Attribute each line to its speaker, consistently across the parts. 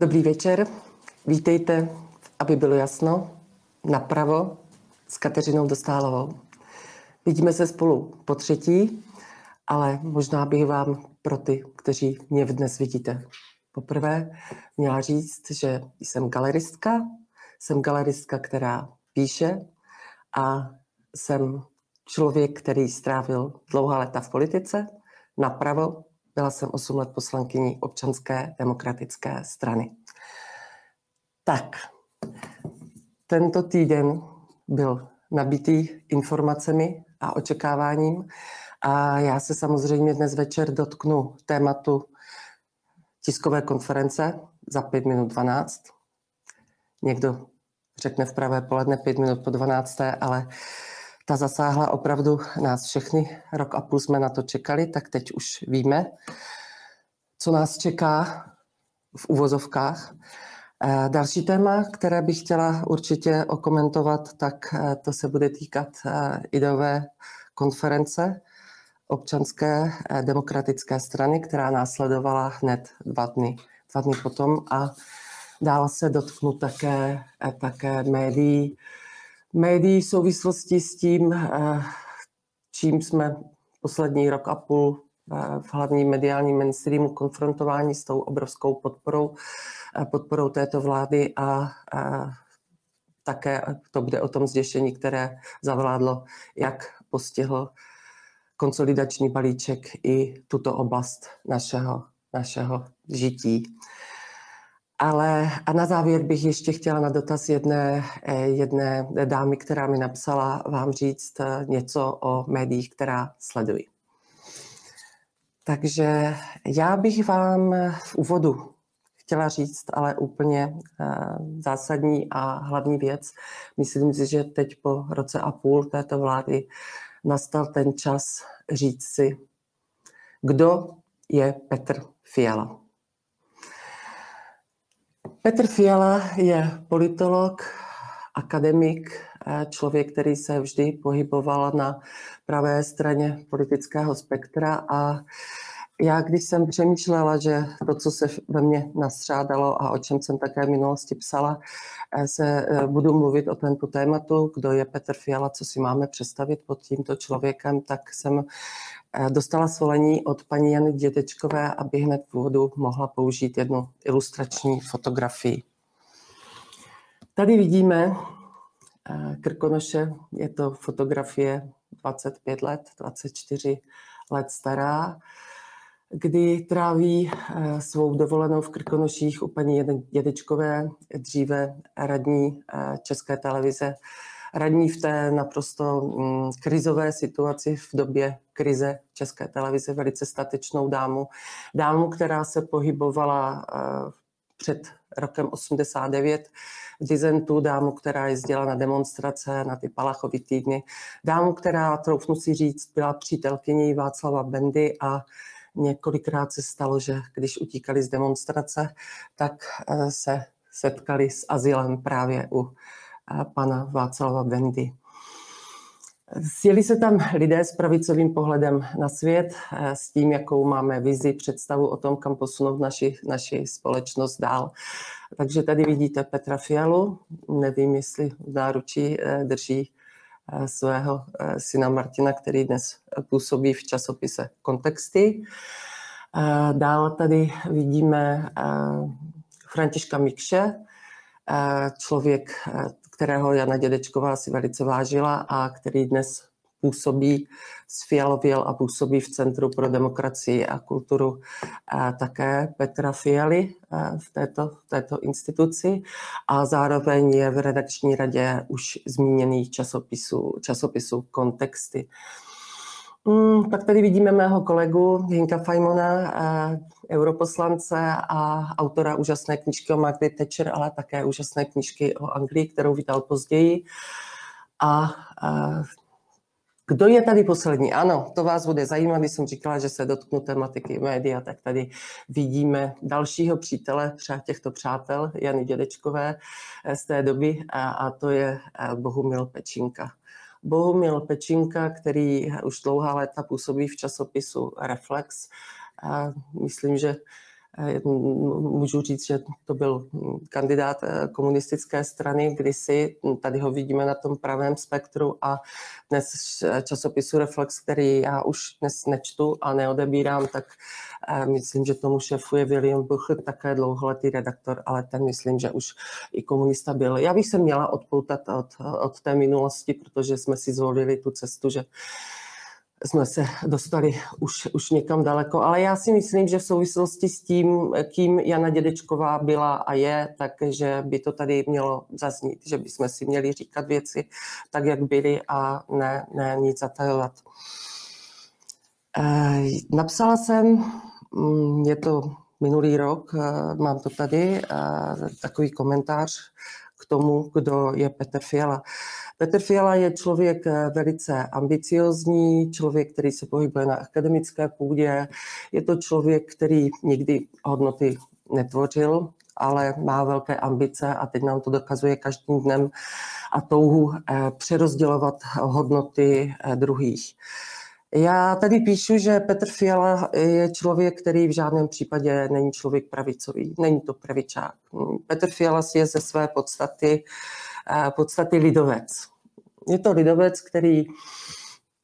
Speaker 1: Dobrý večer, vítejte, aby bylo jasno, napravo s Kateřinou Dostálovou. Vidíme se spolu po třetí, ale možná bych vám pro ty, kteří mě dnes vidíte poprvé, měla říct, že jsem galeristka, jsem galeristka, která píše a jsem člověk, který strávil dlouhá léta v politice, napravo byla jsem 8 let poslankyní občanské demokratické strany. Tak, tento týden byl nabitý informacemi a očekáváním a já se samozřejmě dnes večer dotknu tématu tiskové konference za 5 minut 12. Někdo řekne v pravé poledne 5 minut po 12, ale ta zasáhla opravdu nás všechny. Rok a půl jsme na to čekali, tak teď už víme, co nás čeká v uvozovkách. Eh, další téma, které bych chtěla určitě okomentovat, tak eh, to se bude týkat eh, ideové konference občanské demokratické strany, která následovala hned dva dny, dva dny potom a dále se dotknu také, také médií, médií v souvislosti s tím, eh, čím jsme poslední rok a půl eh, v hlavním mediálním mainstreamu konfrontování s tou obrovskou podporou, eh, podporou této vlády a také to bude o tom zděšení, které zavládlo, jak postihl konsolidační balíček i tuto oblast našeho, našeho žití. Ale a na závěr bych ještě chtěla na dotaz jedné, eh, jedné dámy, která mi napsala vám říct eh, něco o médiích, která sleduji. Takže já bych vám v úvodu chtěla říct, ale úplně eh, zásadní a hlavní věc. Myslím si, že teď po roce a půl této vlády nastal ten čas říct si, kdo je Petr Fiala. Petr Fiala je politolog, akademik, člověk, který se vždy pohyboval na pravé straně politického spektra. A já, když jsem přemýšlela, že to, co se ve mně nastřádalo a o čem jsem také v minulosti psala, eh, se eh, budu mluvit o tento tématu, kdo je Petr Fiala, co si máme představit pod tímto člověkem, tak jsem dostala svolení od paní Jany Dětečkové, aby hned v úvodu mohla použít jednu ilustrační fotografii. Tady vidíme eh, Krkonoše, je to fotografie 25 let, 24 let stará, kdy tráví eh, svou dovolenou v Krkonoších u paní Dědečkové, dříve radní České televize radní v té naprosto mm, krizové situaci v době krize České televize, velice statečnou dámu. Dámu, která se pohybovala eh, před rokem 89 v Dizentu, dámu, která jezdila na demonstrace, na ty Palachovy týdny, dámu, která, troufnu si říct, byla přítelkyní Václava Bendy a několikrát se stalo, že když utíkali z demonstrace, tak eh, se setkali s azylem právě u pana Václava Bendy. Sjeli se tam lidé s pravicovým pohledem na svět, eh, s tím, jakou máme vizi, představu o tom, kam posunout naši, naši společnost dál. Takže tady vidíte Petra Fialu, nevím, jestli v náručí eh, drží eh, svého syna Martina, který dnes působí v časopise Kontexty. Dál tady vidíme Františka Mikše, člověk, kterého Jana Dědečková si velice vážila a který dnes působí, sfialověl a působí v Centru pro demokracii a kulturu a také Petra Fialy v této, v této instituci a zároveň je v redakční radě už zmíněných časopisů, časopisů Kontexty. Mm, pak tady vidíme mého kolegu Hinka Fajmona, eh, europoslance a autora úžasné knižky o Margaret Thatcher, ale také úžasné knižky o Anglii, kterou vydal později. A eh, kdo je tady poslední? Ano, to vás bude zajímat, když jsem říkala, že se dotknu tematiky média, tak tady vidíme dalšího přítele třeba těchto přátel, Jany Dědečkové eh, z té doby a, a to je Bohumil Pečinka. Bohumil Pečinka, který už dlouhá léta působí v časopisu Reflex. A myslím, že můžu říct, že to byl kandidát eh, komunistické strany kdysi, tady ho vidíme na tom pravém spektru a dnes časopisu Reflex, který já už dnes nečtu a neodebírám, tak myslím, že tomu šefuje William Buchl, také dlouholetý redaktor, ale ten myslím, že už i komunista byl. Já bych se měla odpoutat od, od té minulosti, protože jsme si zvolili tu cestu, že jsme se dostali už, už někam daleko, ale já si myslím, že v souvislosti s tím, kým Jana Dědečková byla a je, takže by to tady mělo zaznít, že bychom si měli říkat věci tak, jak byly a ne, ne nic zatajovat. E, napsala jsem, mm, je to minulý rok, e, mám to tady, e, takový komentář k tomu, kdo je Petr Fiala. Petr Fiala je člověk eh, velice ambiciozní, člověk, který se pohybuje na akademické půdě. Je to člověk, který nikdy hodnoty netvořil, ale má velké ambice a teď nám to dokazuje každým dnem a touhu eh, přerozdělovat hodnoty eh, druhých. Já tady píšu, že Petr Fiala je člověk, který v žádném případě není člověk pravicový, není to pravičák. Petr Fiala je ze své podstaty, podstaty lidovec. Je to lidovec, který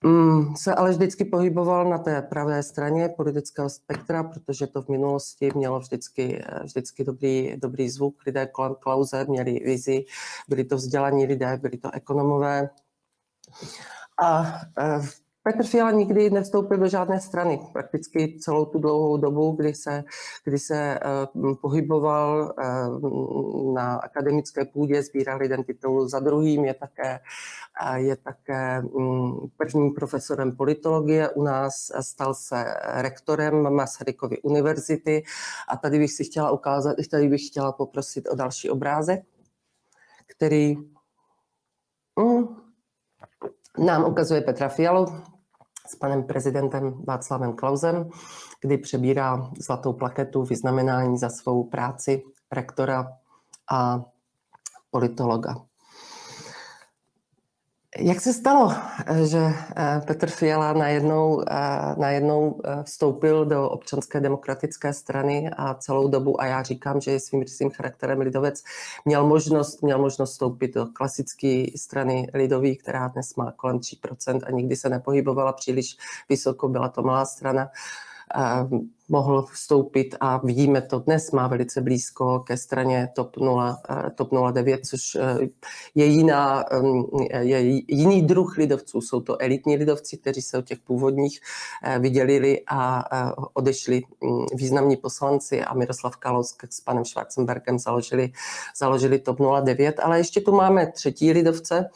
Speaker 1: mm, se ale vždycky pohyboval na té pravé straně politického spektra, protože to v minulosti mělo vždycky, vždycky dobrý, dobrý zvuk. Lidé kolem Klauze měli vizi, byli to vzdělaní lidé, byli to ekonomové. A v Petr Fiala nikdy nevstoupil do žádné strany. Prakticky celou tu dlouhou dobu, kdy se, kdy se uh, pohyboval uh, na akademické půdě, sbíral jeden titul za druhým, je také, uh, je také um, prvním profesorem politologie. U nás, stal se rektorem Masarykovy univerzity. A tady bych si chtěla ukázat, tady bych chtěla poprosit o další obrázek, který um, nám ukazuje Petra Fialu s panem prezidentem Václavem Klausem, kdy přebírá zlatou plaketu vyznamenání za svou práci rektora a politologa. Jak se stalo, že eh, Petr Fiala najednou, eh, najednou eh, vstoupil do občanské demokratické strany a celou dobu, a já říkám, že je svým rysým charakterem lidovec, měl možnost, měl možnost vstoupit do klasické strany lidový, která dnes má kolem 3% a nikdy se nepohybovala příliš vysoko, byla to malá strana mohl vstoupit a vidíme to dnes, má velice blízko ke straně TOP, 0, eh, TOP 09, což eh, je, jiná, eh, je jiný druh lidovců. Jsou to elitní lidovci, kteří se od těch původních vydělili a odešli mm, významní poslanci a Miroslav Kalousk s panem Schwarzenbergem založili, založili TOP 09, ale ještě tu máme třetí lidovce,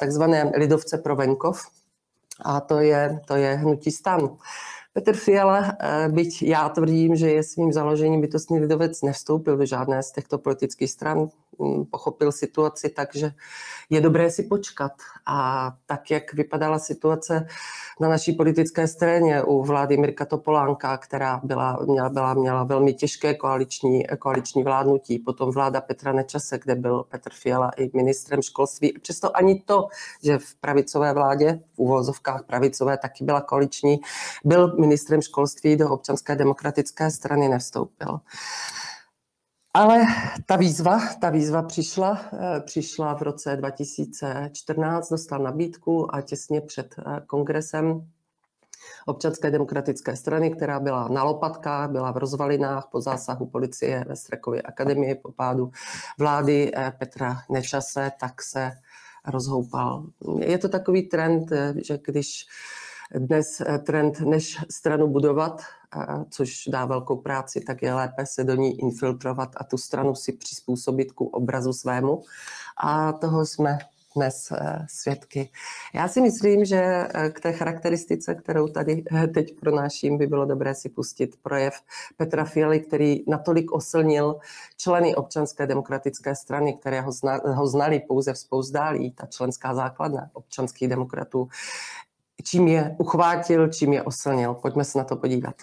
Speaker 1: takzvané lidovce pro venkov, a to je, to je hnutí stan. Petr Fiala, eh, byť já tvrdím, že je svým založením bytostný lidovec, nevstoupil do žádné z těchto politických stran, pochopil situaci tak, že je dobré si počkat. A tak, jak vypadala situace na naší politické scéně u vlády Mirka Topolánka, která byla, měla, byla, měla velmi těžké koaliční, koaliční vládnutí, potom vláda Petra Nečase, kde byl Petr Fiala i ministrem školství. Přesto ani to, že v pravicové vládě, v úvozovkách pravicové taky byla koaliční, byl ministrem školství do občanské demokratické strany nevstoupil. Ale ta výzva, ta výzva přišla, eh, přišla v roce 2014, dostal nabídku a těsně před eh, kongresem občanské demokratické strany, která byla na lopatkách, byla v rozvalinách po zásahu policie ve Strekově akademii po pádu vlády eh, Petra Nečase, tak se rozhoupal. Je to takový trend, že když dnes trend, než stranu budovat, což dá velkou práci, tak je lépe se do ní infiltrovat a tu stranu si přizpůsobit ku obrazu svému. A toho jsme dnes eh, svědky. Já si myslím, že eh, k té charakteristice, kterou tady eh, teď pronáším, by bylo dobré si pustit projev Petra Fialy, který natolik oslnil členy občanské demokratické strany, které ho, zna, ho znali pouze v spouzdálí, ta členská základna občanských demokratů, čím je uchvátil, čím je oslnil. Pojďme se na to podívat.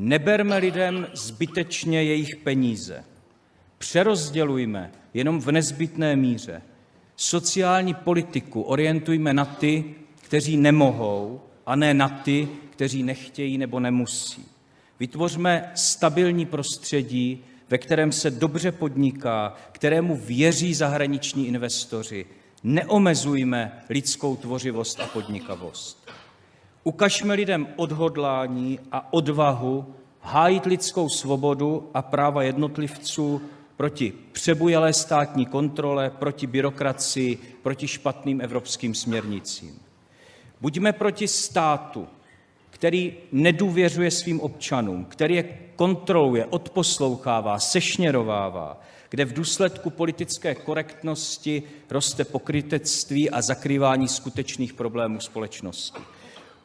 Speaker 2: Neberme lidem zbytečně jejich peníze. Přerozdělujme jenom v nezbytné míře. Sociální politiku orientujme na ty, kteří nemohou, a ne na ty, kteří nechtějí nebo nemusí. Vytvořme stabilní prostředí, ve kterém se dobře podniká, kterému věří zahraniční investoři. Neomezujme lidskou tvořivost a podnikavost. Ukažme lidem odhodlání a odvahu hájit lidskou svobodu a práva jednotlivců proti přebujelé státní kontrole, proti byrokracii, proti špatným evropským směrnicím. Buďme proti státu, který nedůvěřuje svým občanům, který je kontroluje, odposlouchává, sešněrovává, kde v důsledku politické korektnosti roste pokrytectví a zakrývání skutečných problémů společnosti.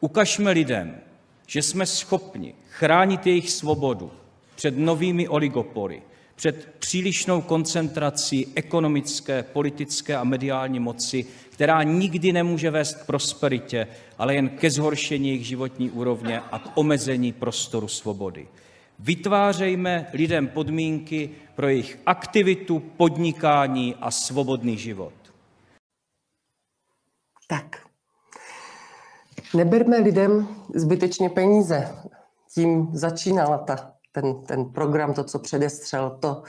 Speaker 2: Ukažme lidem, že jsme schopni chránit jejich svobodu před novými oligopoly, před přílišnou koncentrací ekonomické, politické a mediální moci, která nikdy nemůže vést k prosperitě, ale jen ke zhoršení jejich životní úrovně a k omezení prostoru svobody. Vytvářejme lidem podmínky pro jejich aktivitu, podnikání a svobodný život.
Speaker 1: Tak. Neberme lidem zbytečně peníze. Tím začínala ta, ten, ten program, to, co předestřel, to,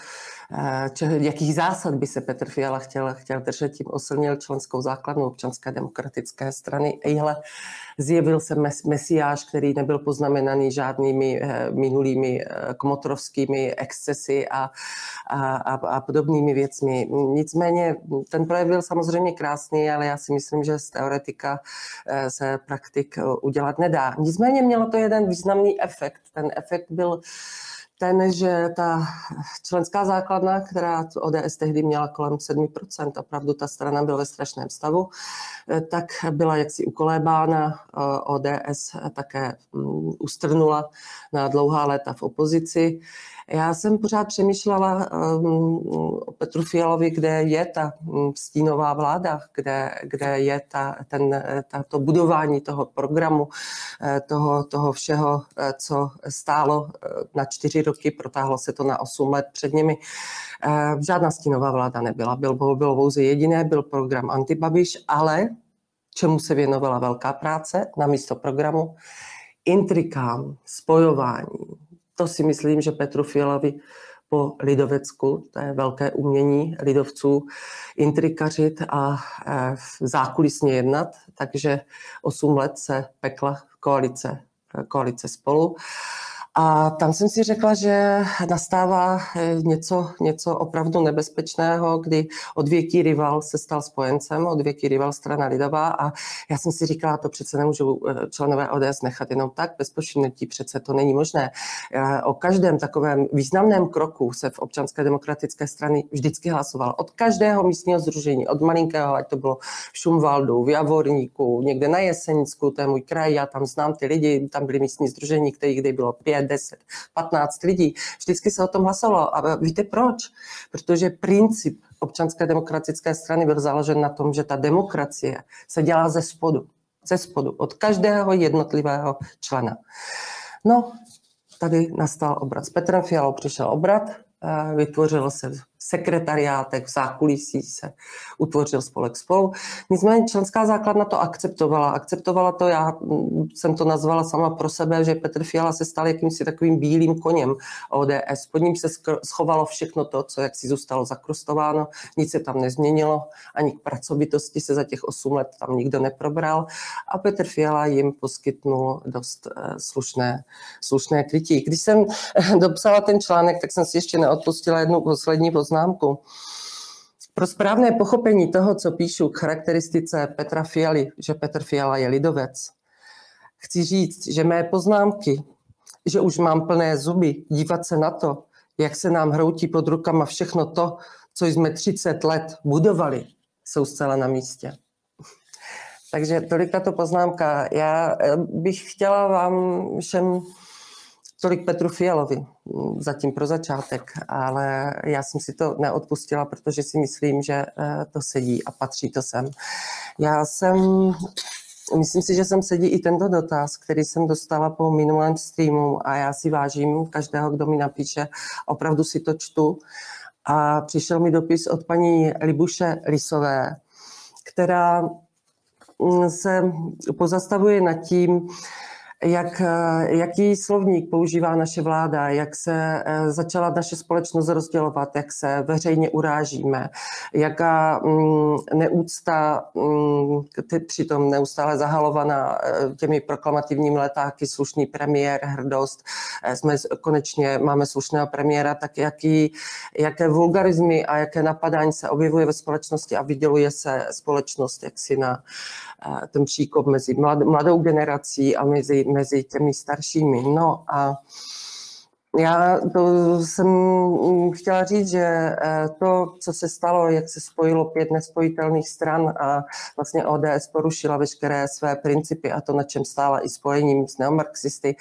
Speaker 1: če, jakých zásad by se Petr Fiala chtěl, chtěl držet, tím osilnil členskou základnu občanské demokratické strany. Ejhle, zjevil se mes, mesiáš, který nebyl poznamenaný žádnými eh, minulými eh, kmotrovskými excesy a, a, a, a podobnými věcmi. Nicméně ten projev byl samozřejmě krásný, ale já si myslím, že z teoretika eh, se praktik udělat nedá. Nicméně mělo to jeden významný efekt. Ten efekt byl ten, že ta členská základna, která ODS tehdy měla kolem 7%, opravdu ta strana byla ve strašném stavu, eh, tak byla jaksi ukolébána. Eh, ODS také mm, ustrnula na dlouhá léta v opozici. Já jsem pořád přemýšlela o Petru Fialovi, kde je ta um, stínová vláda, kde, kde je ta, ten, ta, to budování toho programu, eh, toho, toho všeho, eh, co stálo eh, na čtyři roky, protáhlo se to na osm let před nimi. Žádná stínová vláda nebyla, byl, bylo pouze jediné, byl program Antibabiš, ale čemu se věnovala velká práce na místo programu, intrikám, spojování, to si myslím, že Petru Fialovi po lidovecku, to je velké umění lidovců, intrikařit a e, zákulisně jednat, takže 8 let se pekla koalice, koalice spolu. A tam jsem si řekla, že nastává eh, něco, něco opravdu nebezpečného, kdy odvěký rival se stal spojencem, odvěký rival strana Lidová a já jsem si říkala, to přece nemůžu eh, členové ODS nechat jenom tak, bez pošinutí přece to není možné. Eh, o každém takovém významném kroku se v občanské demokratické strany vždycky hlasoval. Od každého místního združení, od malinkého, ať to bylo v Šumvaldu, v Javorníku, někde na Jesenicku, to je můj kraj, já tam znám ty lidi, tam byly místní združení, kterých kdy bylo pět, 10, 15 lidí. Vždycky se o tom hlasovalo. A víte proč? Protože princip občanské demokratické strany byl založen na tom, že ta demokracie se dělá ze spodu. Ze spodu, od každého jednotlivého člena. No, tady nastal obrat. S Petrem Fialou přišel obrat, eh, vytvořilo se sekretariátech, v zákulisí se utvořil spolek spolu. Nicméně členská základna to akceptovala. Akceptovala to, já mm, jsem to nazvala sama pro sebe, že Petr Fiala se stal jakýmsi takovým bílým koněm ODS. Pod ním se schovalo všechno to, co jak si zůstalo zakrustováno, nic se tam nezměnilo, ani k pracovitosti se za těch 8 let tam nikdo neprobral a Petr Fiala jim poskytnul dost eh, slušné, slušné krytí. Když jsem dopsala ten článek, tak jsem si ještě neodpustila jednu poslední poznámku, poznámku. Pro správné pochopení toho, co píšu k charakteristice Petra Fialy, že Petr Fiala je lidovec, chci říct, že mé poznámky, že už mám plné zuby dívat se na to, jak se nám hroutí pod rukama všechno to, co jsme 30 let budovali, jsou zcela na místě. Takže tolika to poznámka. Já eh, bych chtěla vám všem Tolik Petru Fialovi, mm, zatím pro začátek, ale já jsem si to neodpustila, protože si myslím, že eh, to sedí a patří to sem. Já jsem, myslím si, že jsem sedí i tento dotaz, který jsem dostala po minulém streamu a já si vážím každého, kdo mi napíše, opravdu si to čtu. A přišel mi dopis od paní Libuše Lisové, která mm, se pozastavuje nad tím, jak, jaký slovník používá naše vláda, jak se začala naše společnost rozdělovat, jak se veřejně urážíme, jaká mm, neúcta, mm, přitom neustále zahalovaná těmi proklamativními letáky, slušný premiér, hrdost, jsme konečně, máme slušného premiéra, tak jaký, jaké vulgarizmy a jaké napadání se objevuje ve společnosti a vyděluje se společnost jaksi na ten příkop mezi mladou generací a mezi, mezi těmi staršími. No a já to jsem chtěla říct, že eh, to, co se stalo, jak se spojilo pět nespojitelných stran a vlastně ODS porušila veškeré své principy a to, na čem stála i spojením s neomarxisty,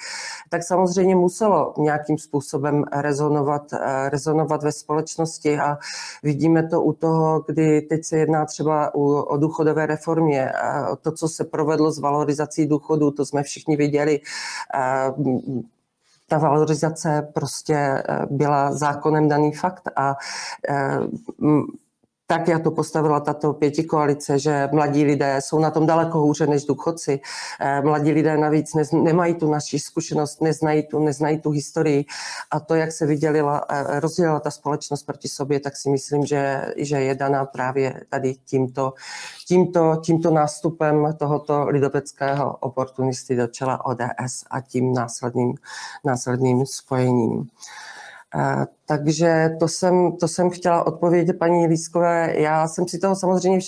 Speaker 1: tak samozřejmě muselo nějakým způsobem rezonovat, eh, rezonovat ve společnosti a vidíme to u toho, kdy teď se jedná třeba o důchodové reformě. To, co se provedlo s valorizací důchodů, to jsme všichni viděli ta valorizace prostě eh, byla zákonem daný fakt a eh, tak já to postavila tato pěti koalice, že mladí lidé jsou na tom daleko hůře než důchodci. Eh, mladí lidé navíc nez, nemají tu naši zkušenost, neznají tu, neznají tu historii a to, jak se vydělila, eh, rozdělila ta společnost proti sobě, tak si myslím, že, že je daná právě tady tímto, tímto, tímto nástupem tohoto lidoveckého oportunisty do čela ODS a tím následným, následným spojením. Takže to jsem, to jsem chtěla odpovědět paní Lískové. Já jsem si toho samozřejmě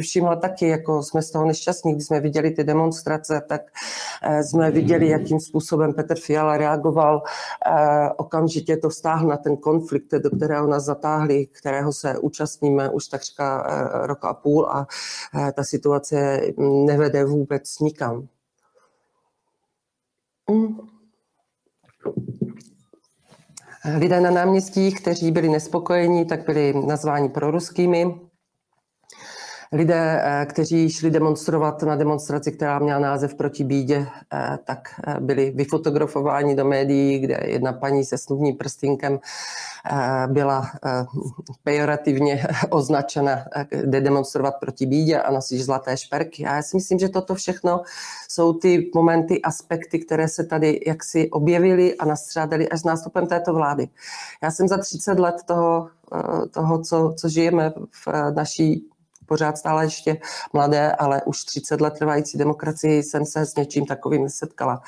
Speaker 1: všimla taky, jako jsme z toho nešťastní, když jsme viděli ty demonstrace, tak eh, jsme viděli, jakým způsobem Petr Fiala reagoval. Eh, okamžitě to stáhl na ten konflikt, do kterého nás zatáhli, kterého se účastníme už takřka eh, rok a půl a ta situace nevede vůbec nikam. Mm lidé na náměstích, kteří byli nespokojení, tak byli nazváni proruskými. Lidé, eh, kteří šli demonstrovat na demonstraci, která měla název proti bídě, eh, tak eh, byli vyfotografováni do médií, kde jedna paní se snubním prstinkem byla pejorativně označena, jde demonstrovat proti bídě a nosí zlaté šperky. A já si myslím, že toto všechno jsou ty momenty, aspekty, které se tady jaksi objevily a nastřádali až s nástupem této vlády. Já jsem za 30 let toho, toho co, co žijeme v naší pořád stále ještě mladé, ale už 30 let trvající demokracii jsem se s něčím takovým nesetkala.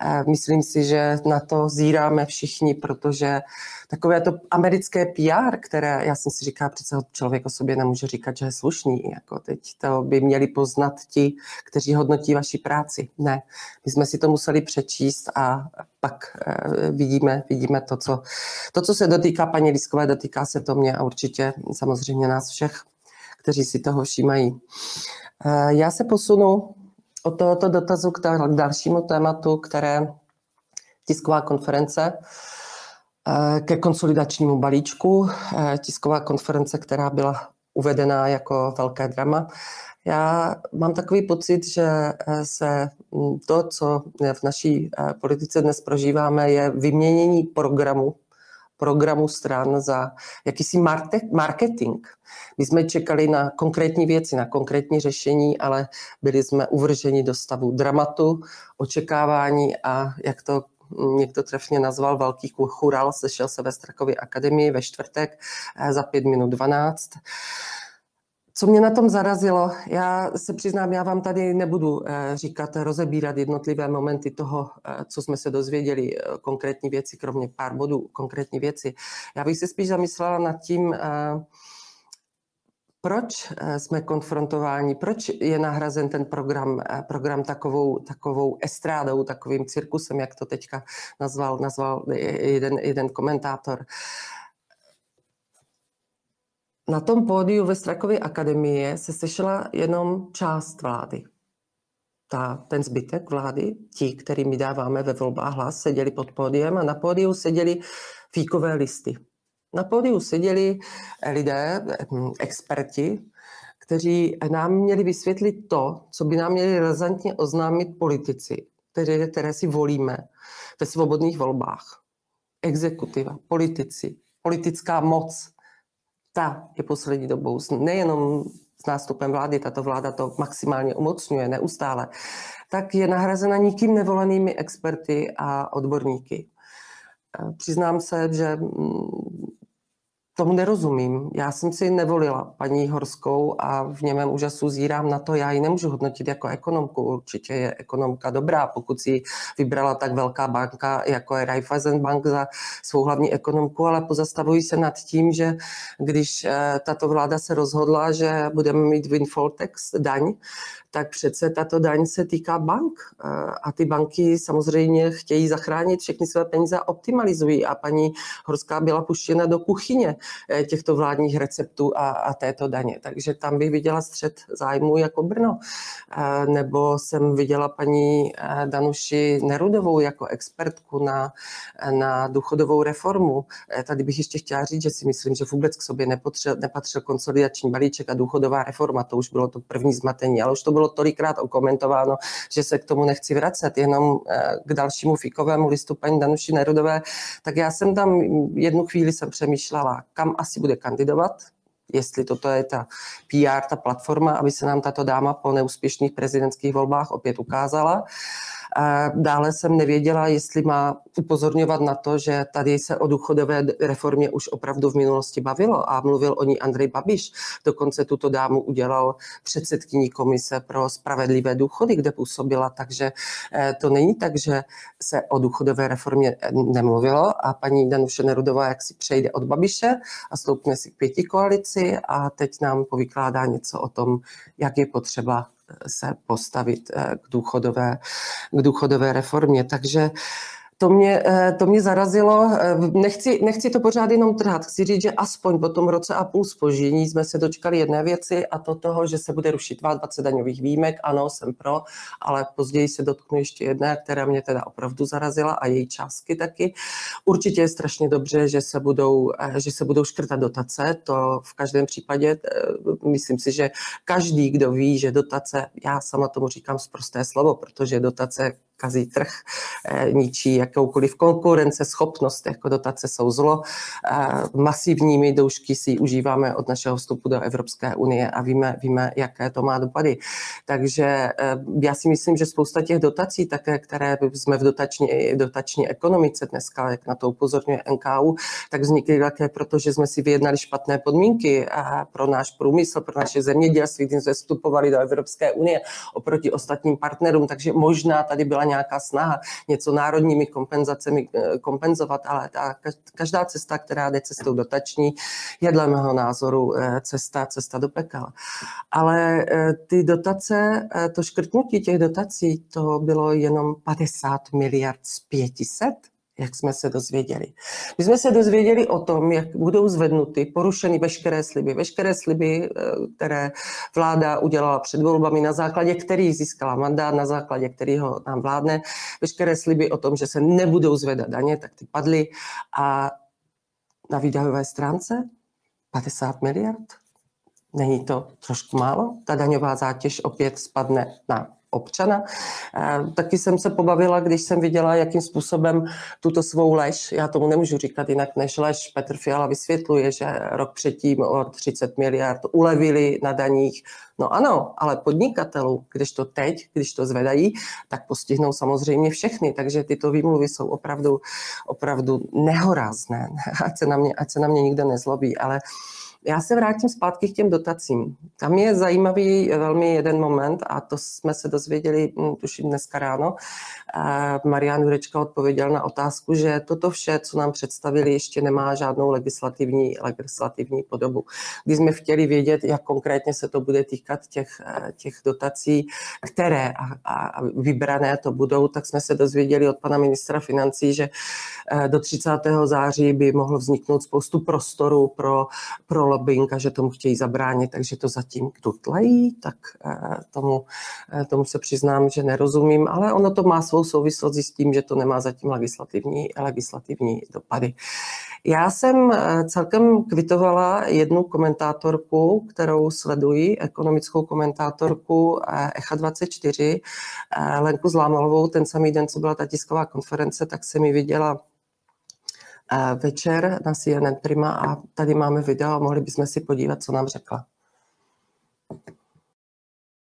Speaker 1: Eh, myslím si, že na to zíráme všichni, protože takové to americké PR, které já jsem si říkala, přece člověk o sobě nemůže říkat, že je slušný. Jako teď to by měli poznat ti, kteří hodnotí vaši práci. Ne, my jsme si to museli přečíst a pak eh, vidíme, vidíme to, co, to, co se dotýká paní Liskové, dotýká se to mě a určitě samozřejmě nás všech kteří si toho všímají. Eh, já se posunu od tohoto dotazu k dalšímu tématu, které tisková konference eh, ke konsolidačnímu balíčku. Eh, tisková konference, která byla uvedená jako velké drama. Já mám takový pocit, že se to, co v naší politice dnes prožíváme, je vyměnění programu programu stran za jakýsi marketing. My jsme čekali na konkrétní věci, na konkrétní řešení, ale byli jsme uvrženi do stavu dramatu, očekávání a jak to někdo trefně nazval velký chural, sešel se ve Strakově akademii ve čtvrtek eh, za 5 minut 12. Co mě na tom zarazilo, já se přiznám, já vám tady nebudu eh, říkat, rozebírat jednotlivé momenty toho, eh, co jsme se dozvěděli, eh, konkrétní věci, kromě pár bodů, konkrétní věci. Já bych se spíš zamyslela nad tím, proč jsme konfrontováni, proč je nahrazen ten program, program takovou, takovou estrádou, takovým cirkusem, jak to teďka nazval, nazval jeden, jeden komentátor. Na tom pódiu ve Strakově akademie se sešla jenom část vlády. Ta, ten zbytek vlády, ti, kterým dáváme ve volbách hlas, seděli pod pódiem a na pódiu seděli fíkové listy. Na pódiu seděli lidé, hm, experti, kteří nám měli vysvětlit to, co by nám měli razantně oznámit politici, které, které si volíme ve svobodných volbách. Exekutiva, politici, politická moc, ta je poslední dobou nejenom s nástupem vlády, tato vláda to maximálně umocňuje neustále, tak je nahrazena nikým nevolenými experty a odborníky. Přiznám se, že mm, tomu nerozumím. Já jsem si nevolila paní Horskou a v němém úžasu zírám na to, já ji nemůžu hodnotit jako ekonomku. Určitě je ekonomka dobrá, pokud si vybrala tak velká banka, jako je Raiffeisenbank za svou hlavní ekonomku, ale pozastavují se nad tím, že když eh, tato vláda se rozhodla, že budeme mít windfall tax, daň, tak přece tato daň se týká bank a ty banky samozřejmě chtějí zachránit všechny své peníze a optimalizují a paní Horská byla puštěna do kuchyně eh, těchto vládních receptů a, a této daně. Takže tam bych viděla střed zájmu jako Brno. Eh, nebo jsem viděla paní Danuši Nerudovou jako expertku na, na důchodovou reformu. Tady bych ještě chtěla říct, že si myslím, že vůbec k sobě nepatřil, nepatřil konsolidační balíček a důchodová reforma. To už bylo to první zmatení, ale už to bylo bylo tolikrát okomentováno, že se k tomu nechci vracet, jenom eh, k dalšímu fikovému listu paní Danuši Nerudové, tak já jsem tam jednu chvíli jsem přemýšlela, kam asi bude kandidovat, jestli toto je ta PR, ta platforma, aby se nám tato dáma po neúspěšných prezidentských volbách opět ukázala. Dále jsem nevěděla, jestli má upozorňovat na to, že tady se o důchodové reformě už opravdu v minulosti bavilo a mluvil o ní Andrej Babiš. Dokonce tuto dámu udělal předsedkyní komise pro spravedlivé důchody, kde působila, takže eh, to není tak, že se o důchodové reformě eh, nemluvilo a paní Danuše Nerudová jak si přejde od Babiše a stoupne si k pěti koalici a teď nám povykládá něco o tom, jak je potřeba se postavit eh, k důchodové, k důchodové reformě. Takže to mě, eh, to mě zarazilo. Eh, nechci, nechci to pořád jenom trhat. Chci říct, že aspoň po tom roce a půl spoždění jsme se dočkali jedné věci a to toho, že se bude rušit 22 daňových výjimek. Ano, jsem pro, ale později se dotknu ještě jedné, která mě teda opravdu zarazila a její částky taky. Určitě je strašně dobře, že se budou, eh, že se budou škrtat dotace. To v každém případě, myslím si, že každý, kdo ví, že dotace, já sama tomu říkám zprosté slovo, protože dotace kazí trh, eh, ničí jakoukoliv konkurence, schopnost, jako dotace jsou zlo. Eh, masivními doušky si užíváme od našeho vstupu do Evropské unie a víme, víme, jaké to má dopady. Takže eh, já si myslím, že spousta těch dotací, také, které jsme v dotační, dotační ekonomice dneska, jak na to upozorňuje NKU, tak vznikly také proto, že jsme si vyjednali špatné podmínky pro náš průmysl, pro naše zemědělství, když jsme vstupovali do Evropské unie oproti ostatním partnerům, takže možná tady byla nějaká snaha něco národními kompenzacemi eh, kompenzovat, ale ta, každá cesta, která jde cestou dotační, je dle mého názoru eh, cesta, cesta do pekel. Ale eh, ty dotace, to škrtnutí těch dotací, to bylo jenom 50 miliard z 500 jak jsme se dozvěděli. My jsme se dozvěděli o tom, jak budou zvednuty, porušeny veškeré sliby. Veškeré sliby, eh, které vláda udělala před volbami, na základě kterých získala mandát, na základě kterého nám vládne, veškeré sliby o tom, že se nebudou zvedat daně, tak ty padly. A na výdajové stránce 50 miliard. Není to trošku málo? Ta daňová zátěž opět spadne na občana. Taky jsem se pobavila, když jsem viděla, jakým způsobem tuto svou lež, já tomu nemůžu říkat jinak než lež, Petr Fiala vysvětluje, že rok předtím o 30 miliard ulevili na daních. No ano, ale podnikatelů, když to teď, když to zvedají, tak postihnou samozřejmě všechny, takže tyto výmluvy jsou opravdu, opravdu nehorázné. Ať se na mě, ať se na mě nikdo nezlobí, ale já se vrátím zpátky k těm dotacím. Tam je zajímavý velmi jeden moment a to jsme se dozvěděli, hm, tuším dneska ráno. Marian Jurečka odpověděl na otázku, že toto vše, co nám představili, ještě nemá žádnou legislativní, legislativní podobu. Když jsme chtěli vědět, jak konkrétně se to bude týkat těch, těch dotací, které a, a vybrané to budou, tak jsme se dozvěděli od pana ministra financí, že eh, do 30. září by mohlo vzniknout spoustu prostoru pro, pro lobbying a že tomu chtějí zabránit, takže to zatím tutlají, tak eh, tomu, eh, tomu se přiznám, že nerozumím, ale ono to má svou souvislost s tím, že to nemá zatím legislativní, legislativní dopady. Já jsem eh, celkem kvitovala jednu komentátorku, kterou sleduji, ekonomickou komentátorku ECHA 24, Lenku Zlámalovou, ten samý den, co byla ta tisková konference, tak jsem mi viděla večer na CNN Prima a tady máme video a mohli bychom si podívat, co nám řekla.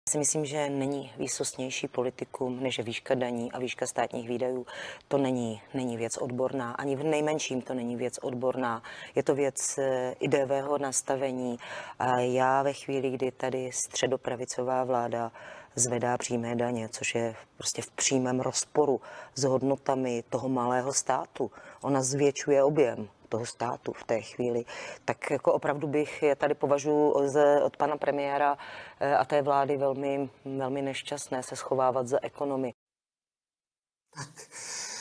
Speaker 3: si myslím, že není výsostnější politikum než výška daní a výška státních výdajů. To není, není věc odborná, ani v nejmenším to není věc odborná. Je to věc eh, ideového nastavení. A já ve chvíli, kdy tady středopravicová vláda zvedá přímé daně, což je prostě v přímém rozporu s hodnotami toho malého státu. Ona zvětšuje objem toho státu v té chvíli, tak jako opravdu bych je tady považuji od pana premiéra eh, a té vlády velmi, velmi nešťastné se schovávat za ekonomy.
Speaker 1: Tak.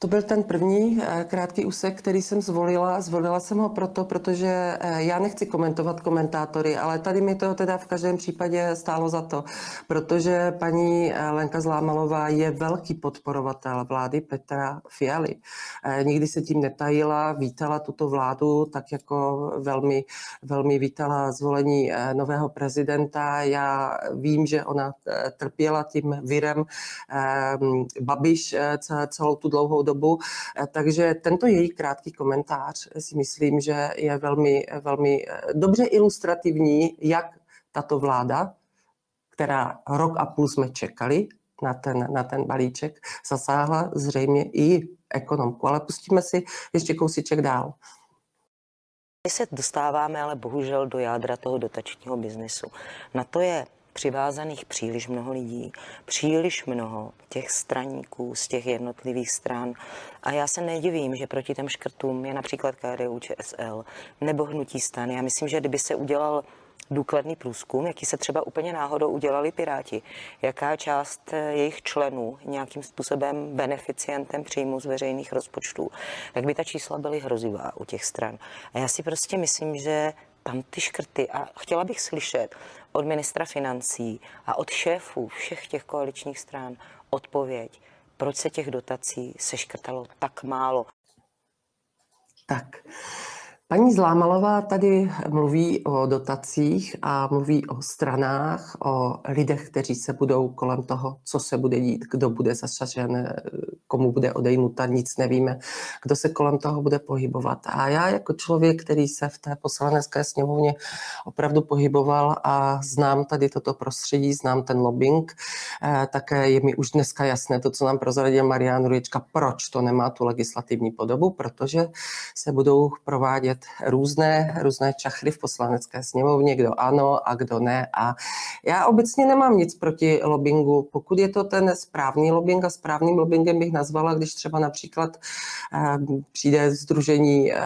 Speaker 1: To byl ten první eh, krátký úsek, který jsem zvolila. Zvolila jsem ho proto, protože eh, já nechci komentovat komentátory, ale tady mi to teda v každém případě stálo za to, protože paní eh, Lenka Zlámalová je velký podporovatel vlády Petra Fialy. Nikdy se tím netajila, vítala tuto vládu, tak jako velmi, velmi vítala zvolení nového prezidenta. Já vím, že ona trpěla tím virem Babiš celou tu dlouhou dobu. Eh, takže tento její krátký komentář si myslím, že je velmi, velmi eh, dobře ilustrativní, jak tato vláda, která rok a půl jsme čekali na ten, na ten balíček, zasáhla zřejmě i ekonomku. Ale pustíme si ještě kousíček dál.
Speaker 3: My se dostáváme ale bohužel do jádra toho dotačního biznesu. Na to je přivázaných příliš mnoho lidí, příliš mnoho těch straníků z těch jednotlivých stran. A já se nedivím, že proti těm škrtům je například KDU ČSL nebo Hnutí stan. Já myslím, že kdyby se udělal důkladný průzkum, jaký se třeba úplně náhodou udělali Piráti, jaká část jejich členů nějakým způsobem beneficientem příjmu z veřejných rozpočtů, tak by ta čísla byly hrozivá u těch stran. A já si prostě myslím, že tam ty škrty a chtěla bych slyšet od ministra financí a od šéfů všech těch koaličních stran odpověď, proč se těch dotací seškrtalo tak málo.
Speaker 1: Tak, Paní Zlámalová tady mluví o dotacích a mluví o stranách, o lidech, kteří se budou kolem toho, co se bude dít, kdo bude zasažen, komu bude odejmuta, nic nevíme, kdo se kolem toho bude pohybovat. A já jako člověk, který se v té poslanecké sněmovně opravdu pohyboval a znám tady toto prostředí, znám ten lobbying, eh, také je mi už dneska jasné to, co nám prozradil Marian Ruječka, proč to nemá tu legislativní podobu, protože se budou provádět různé, různé čachry v poslanecké sněmovně, kdo ano a kdo ne. A já obecně nemám nic proti lobbingu. Pokud je to ten správný lobbying a správným lobbyingem bych nazvala, když třeba například eh, přijde združení eh,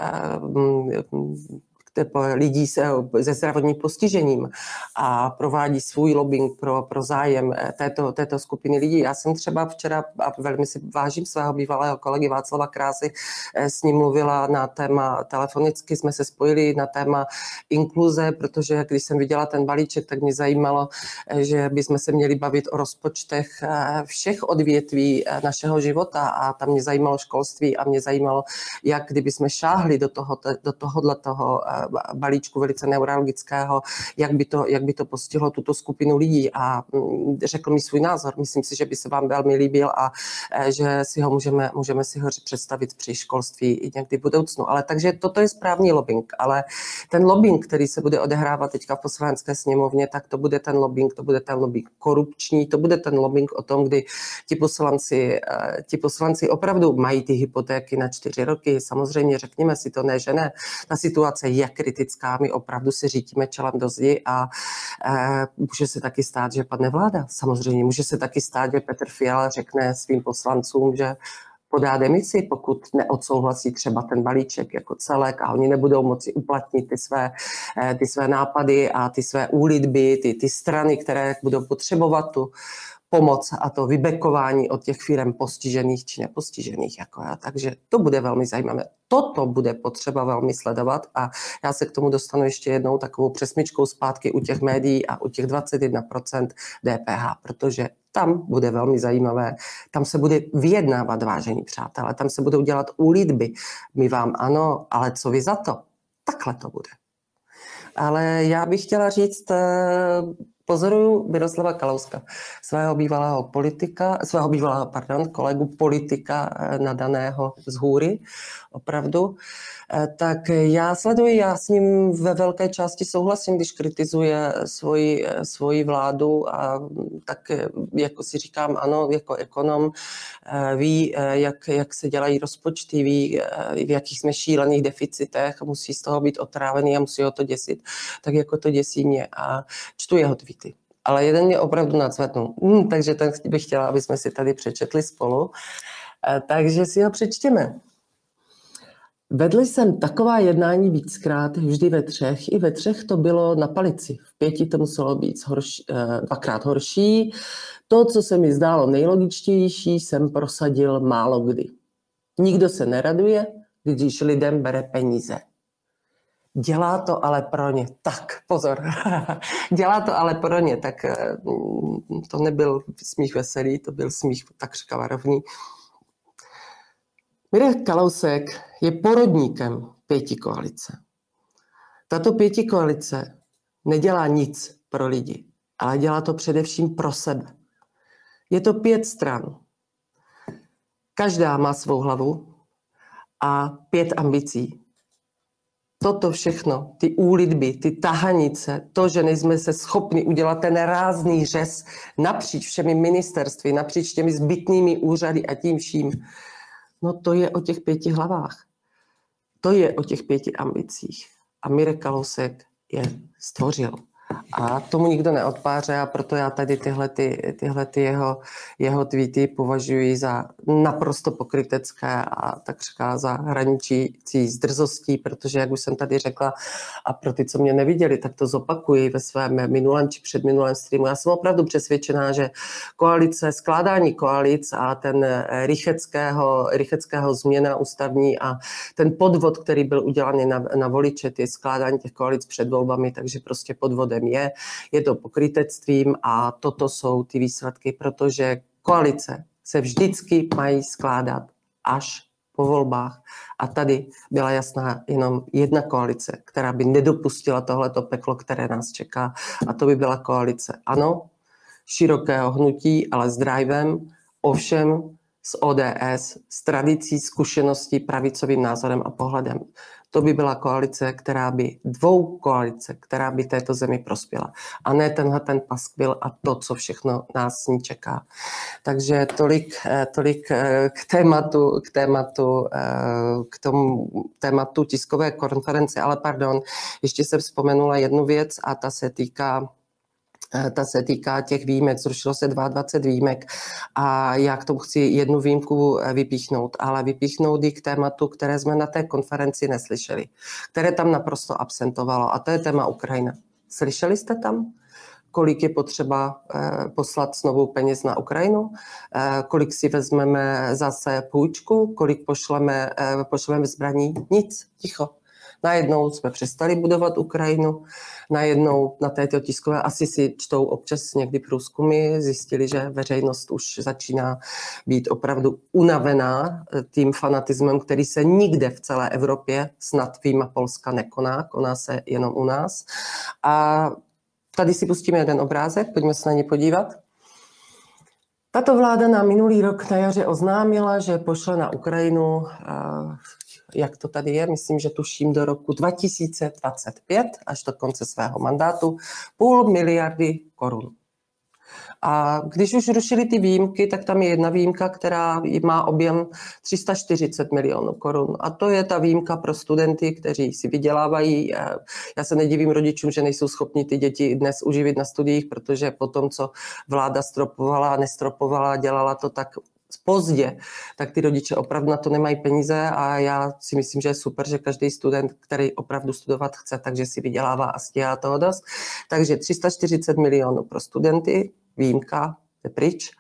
Speaker 1: lidí se, se zdravotním postižením a provádí svůj lobbying pro, pro zájem eh, této, této skupiny lidí. Já jsem třeba včera, a velmi si vážím svého bývalého kolegy Václava Krásy, eh, s ním mluvila na téma, telefonicky jsme se spojili na téma inkluze, protože když jsem viděla ten balíček, tak mě zajímalo, eh, že bychom se měli bavit o rozpočtech všech odvětví našeho života a tam mě zajímalo školství a mě zajímalo, jak kdyby jsme šáhli do, toho, do tohohle toho balíčku velice neurologického, jak by to, jak by to postihlo tuto skupinu lidí a mm, řekl mi svůj názor. Myslím si, že by se vám velmi líbil a e, že si ho můžeme, můžeme si ho představit při školství i někdy v budoucnu. Ale takže toto je správný lobbying, ale ten lobbying, který se bude odehrávat teďka v poslanecké sněmovně, tak to bude ten lobbying, to bude ten lobbying korupční, to bude ten lobbying o tom, kdy ti poslanci, e, ti poslanci opravdu mají ty hypotéky na čtyři roky. Samozřejmě řekněme si to, ne, že ne. Ta situace je kritická, my opravdu si řítíme čelem do zdi a e, může se taky stát, že padne vláda. Samozřejmě může se taky stát, že Petr Fiala řekne svým poslancům, že podá demisi, pokud neodsouhlasí třeba ten balíček jako celek a oni nebudou moci uplatnit ty své, eh, ty své nápady a ty své úlitby, ty, ty strany, které budou potřebovat tu pomoc a to vybekování od těch firm postižených či nepostižených. Jako já. Takže to bude velmi zajímavé. Toto bude potřeba velmi sledovat a já se k tomu dostanu ještě jednou takovou přesmičkou zpátky u těch médií a u těch 21% DPH, protože tam bude velmi zajímavé, tam se bude vyjednávat, vážení přátelé, tam se budou dělat úlitby. My vám ano, ale co vy za to? Takhle to bude. Ale já bych chtěla říct, eh, pozoruju Miroslava Kalouska, svého bývalého politika, svého bývalého, pardon, kolegu politika eh, nadaného z hůry, opravdu, tak já sleduji, já s ním ve velké části souhlasím, když kritizuje svoji, eh, svoji vládu a tak jako si říkám, ano, jako ekonom ví, jak, jak se dělají rozpočty, ví, v jakých jsme šílených deficitech, musí z toho být otrávený a musí ho to děsit, tak jako to děsí mě a čtu jeho tweety. Ale jeden mě opravdu nacvetnul. Hmm, takže ten bych chtěla, aby jsme si tady přečetli spolu. Takže si ho přečtěme. Vedli jsem taková jednání víckrát, vždy ve třech. I ve třech to bylo na palici. V pěti to muselo být horší, e, dvakrát horší. To, co se mi zdálo nejlogičtější, jsem prosadil málo kdy. Nikdo se neraduje, když lidem bere peníze. Dělá to ale pro ně. Tak, pozor. Dělá to ale pro ně. Tak eh, to nebyl smích veselý, to byl smích takřka varovný. Mirek Kalousek je porodníkem pěti koalice. Tato pěti koalice nedělá nic pro lidi, ale dělá to především pro sebe. Je to pět stran. Každá má svou hlavu a pět ambicí toto všechno, ty úlitby, ty tahanice, to, že nejsme se schopni udělat ten rázný řez napříč všemi ministerství, napříč těmi zbytnými úřady a tím vším, no to je o těch pěti hlavách. To je o těch pěti ambicích. A Mirek Kalousek je stvořil. A tomu nikdo neodpáře a proto já tady tyhle, ty, tyhle ty jeho, jeho tweety považuji za naprosto pokrytecké a takřka za hraničící s drzostí, protože, jak už jsem tady řekla, a pro ty, co mě neviděli, tak to zopakuji ve svém minulém či předminulém streamu. Já jsem opravdu přesvědčená, že koalice, skládání koalic a ten rycheckého, rycheckého změna ústavní a ten podvod, který byl udělaný na, na voliče, ty skládání těch koalic před volbami, takže prostě podvodem problém je, je to pokrytectvím a toto jsou ty výsledky, protože koalice se vždycky mají skládat až po volbách. A tady byla jasná jenom jedna koalice, která by nedopustila tohleto peklo, které nás čeká. A to by byla koalice, ano, širokého hnutí, ale s drivem, ovšem s ODS, s tradicí, zkušeností, pravicovým názorem a pohledem to by byla koalice, která by, dvou koalice, která by této zemi prospěla. A ne tenhle ten paskvil a to, co všechno nás s ní čeká. Takže tolik, eh, tolik eh, k tématu, k tématu, eh, k tomu tématu tiskové konference, ale pardon, ještě jsem vzpomenula jednu věc a ta se týká ta se týká těch výjimek. Zrušilo se 22 výjimek a já k tomu chci jednu výjimku eh, vypíchnout, ale vypíchnout ji k tématu, které jsme na té konferenci neslyšeli, které tam naprosto absentovalo a to je téma Ukrajina. Slyšeli jste tam? kolik je potřeba eh, poslat znovu peněz na Ukrajinu, kolik si vezmeme zase půjčku, kolik pošleme, pošleme zbraní. Nic, ticho. Najednou jsme přestali budovat Ukrajinu, najednou na této tiskové asi si čtou občas někdy průzkumy, zjistili, že veřejnost už začíná být opravdu unavená eh, tím fanatismem, který se nikde v celé Evropě, snad výjima Polska, nekoná, koná se jenom u nás. A tady si pustíme jeden obrázek, pojďme se na ně podívat. Tato vláda na minulý rok na jaře oznámila, že pošle na Ukrajinu eh, jak to tady je, myslím, že tuším do roku 2025, až do konce svého mandátu, půl miliardy korun. A když už rušili ty výjimky, tak tam je jedna výjimka, která má objem 340 milionů korun. A to je ta výjimka pro studenty, kteří si vydělávají. Já se nedivím rodičům, že nejsou schopni ty děti dnes uživit na studiích, protože po tom, co vláda stropovala nestropovala, dělala to tak pozdě, tak ty rodiče opravdu na to nemají peníze a já si myslím, že je super, že každý student, který opravdu studovat chce, takže si vydělává a stíhá toho dost. Takže 340 milionů pro studenty, výjimka, je pryč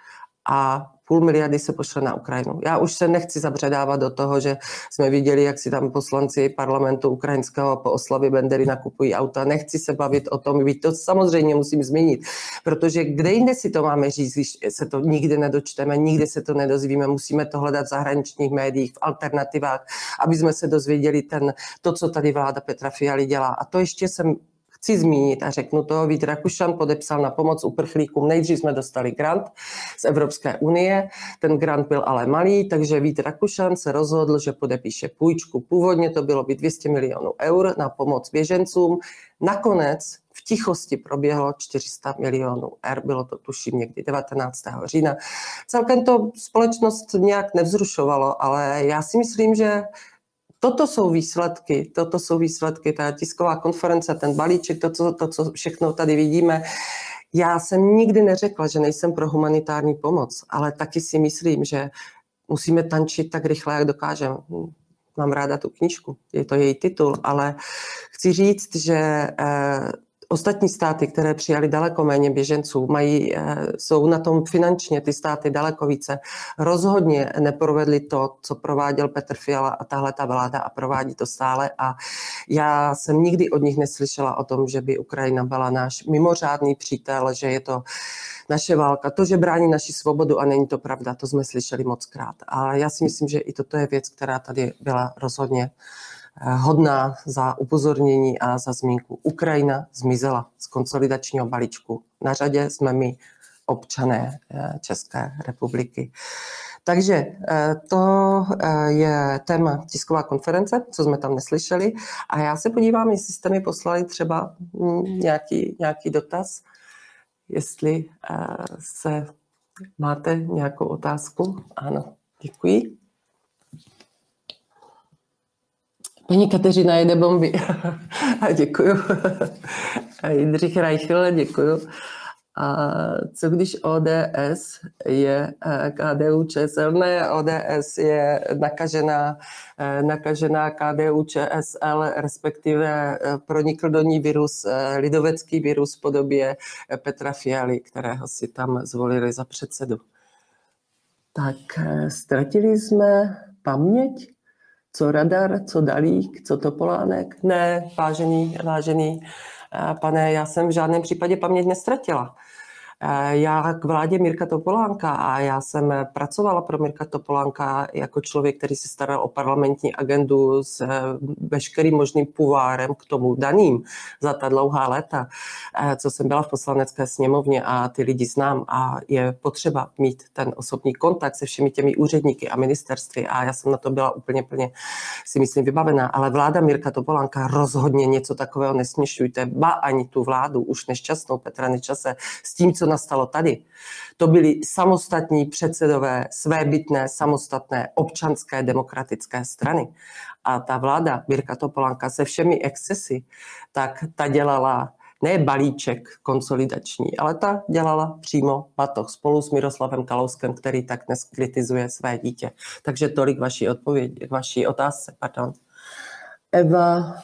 Speaker 1: a půl miliardy se pošle na Ukrajinu. Já už se nechci zabředávat do toho, že jsme viděli, jak si tam poslanci parlamentu ukrajinského po oslavě Bendery nakupují auta. Nechci se bavit o tom, byť to samozřejmě musím zmínit, protože kde jinde si to máme říct, když se to nikdy nedočteme, nikdy se to nedozvíme, musíme to hledat v zahraničních médiích, v alternativách, aby jsme se dozvěděli ten, to, co tady vláda Petra Fialy dělá. A to ještě jsem chci zmínit a řeknu to, Vít Rakušan podepsal na pomoc uprchlíkům. Nejdřív jsme dostali grant z Evropské unie, ten grant byl ale malý, takže Vít Rakušan se rozhodl, že podepíše půjčku. Původně to bylo být 200 milionů eur na pomoc běžencům. Nakonec v tichosti proběhlo 400 milionů eur, bylo to tuším někdy 19. října. Celkem to společnost nějak nevzrušovalo, ale já si myslím, že Toto jsou výsledky, toto jsou výsledky, ta tisková konference, ten balíček, to, co, to, co všechno tady vidíme. Já jsem nikdy neřekla, že nejsem pro humanitární pomoc, ale taky si myslím, že musíme tančit tak rychle, jak dokážeme. Mám ráda tu knížku, je to její titul, ale chci říct, že eh, Ostatní státy, které přijali daleko méně běženců, mají, eh, jsou na tom finančně ty státy daleko více. Rozhodně neprovedli to, co prováděl Petr Fiala a tahle ta vláda a provádí to stále. A já jsem nikdy od nich neslyšela o tom, že by Ukrajina byla náš mimořádný přítel, že je to naše válka. To, že brání naši svobodu a není to pravda, to jsme slyšeli moc krát. A já si myslím, že i toto je věc, která tady byla rozhodně hodná za upozornění a za zmínku. Ukrajina zmizela z konsolidačního balíčku. Na řadě jsme my, občané eh, České republiky. Takže eh, to je téma tisková konference, co jsme tam neslyšeli. A já se podívám, jestli jste mi poslali třeba hm, nějaký, nějaký dotaz, jestli se máte nějakou otázku. Ano, děkuji. Paní Kateřina jede bomby. a děkuju. a Jindřich Reichl, děkuju. A co když ODS je eh, KDU ČSL? Ne, ODS je nakažená, eh, nakažená KDU ČSL, respektive eh, pronikl do ní virus, lidovecký virus v podobě Petra Fialy, kterého si tam zvolili za předsedu. Tak ztratili jsme paměť co radar, co dalík, co topolánek. Ne, vážený, vážený pane, já jsem v žádném případě paměť nestratila. Eh, já k vládě Mirka Topolánka a já jsem pracovala pro Mirka Topolánka jako člověk, který se staral o parlamentní agendu s eh, veškerým možným puvárem k tomu daným za ta dlouhá léta, eh, co jsem byla v poslanecké sněmovně a ty lidi znám a je potřeba mít ten osobní kontakt se všemi těmi úředníky a ministerství a já jsem na to byla úplně plně si myslím vybavená, ale vláda Mirka Topolánka rozhodně něco takového nesměšujte, ba ani tu vládu, už nešťastnou Petra Nečase s tím, co nastalo tady. To byli samostatní předsedové svébytné, samostatné občanské demokratické strany. A ta vláda Mirka Topolanka se všemi excesy, tak ta dělala ne balíček konsolidační, ale ta dělala přímo batoh spolu s Miroslavem Kalouskem, který tak dnes kritizuje své dítě. Takže tolik vaší odpověď, vaší otázce. Pardon. Eva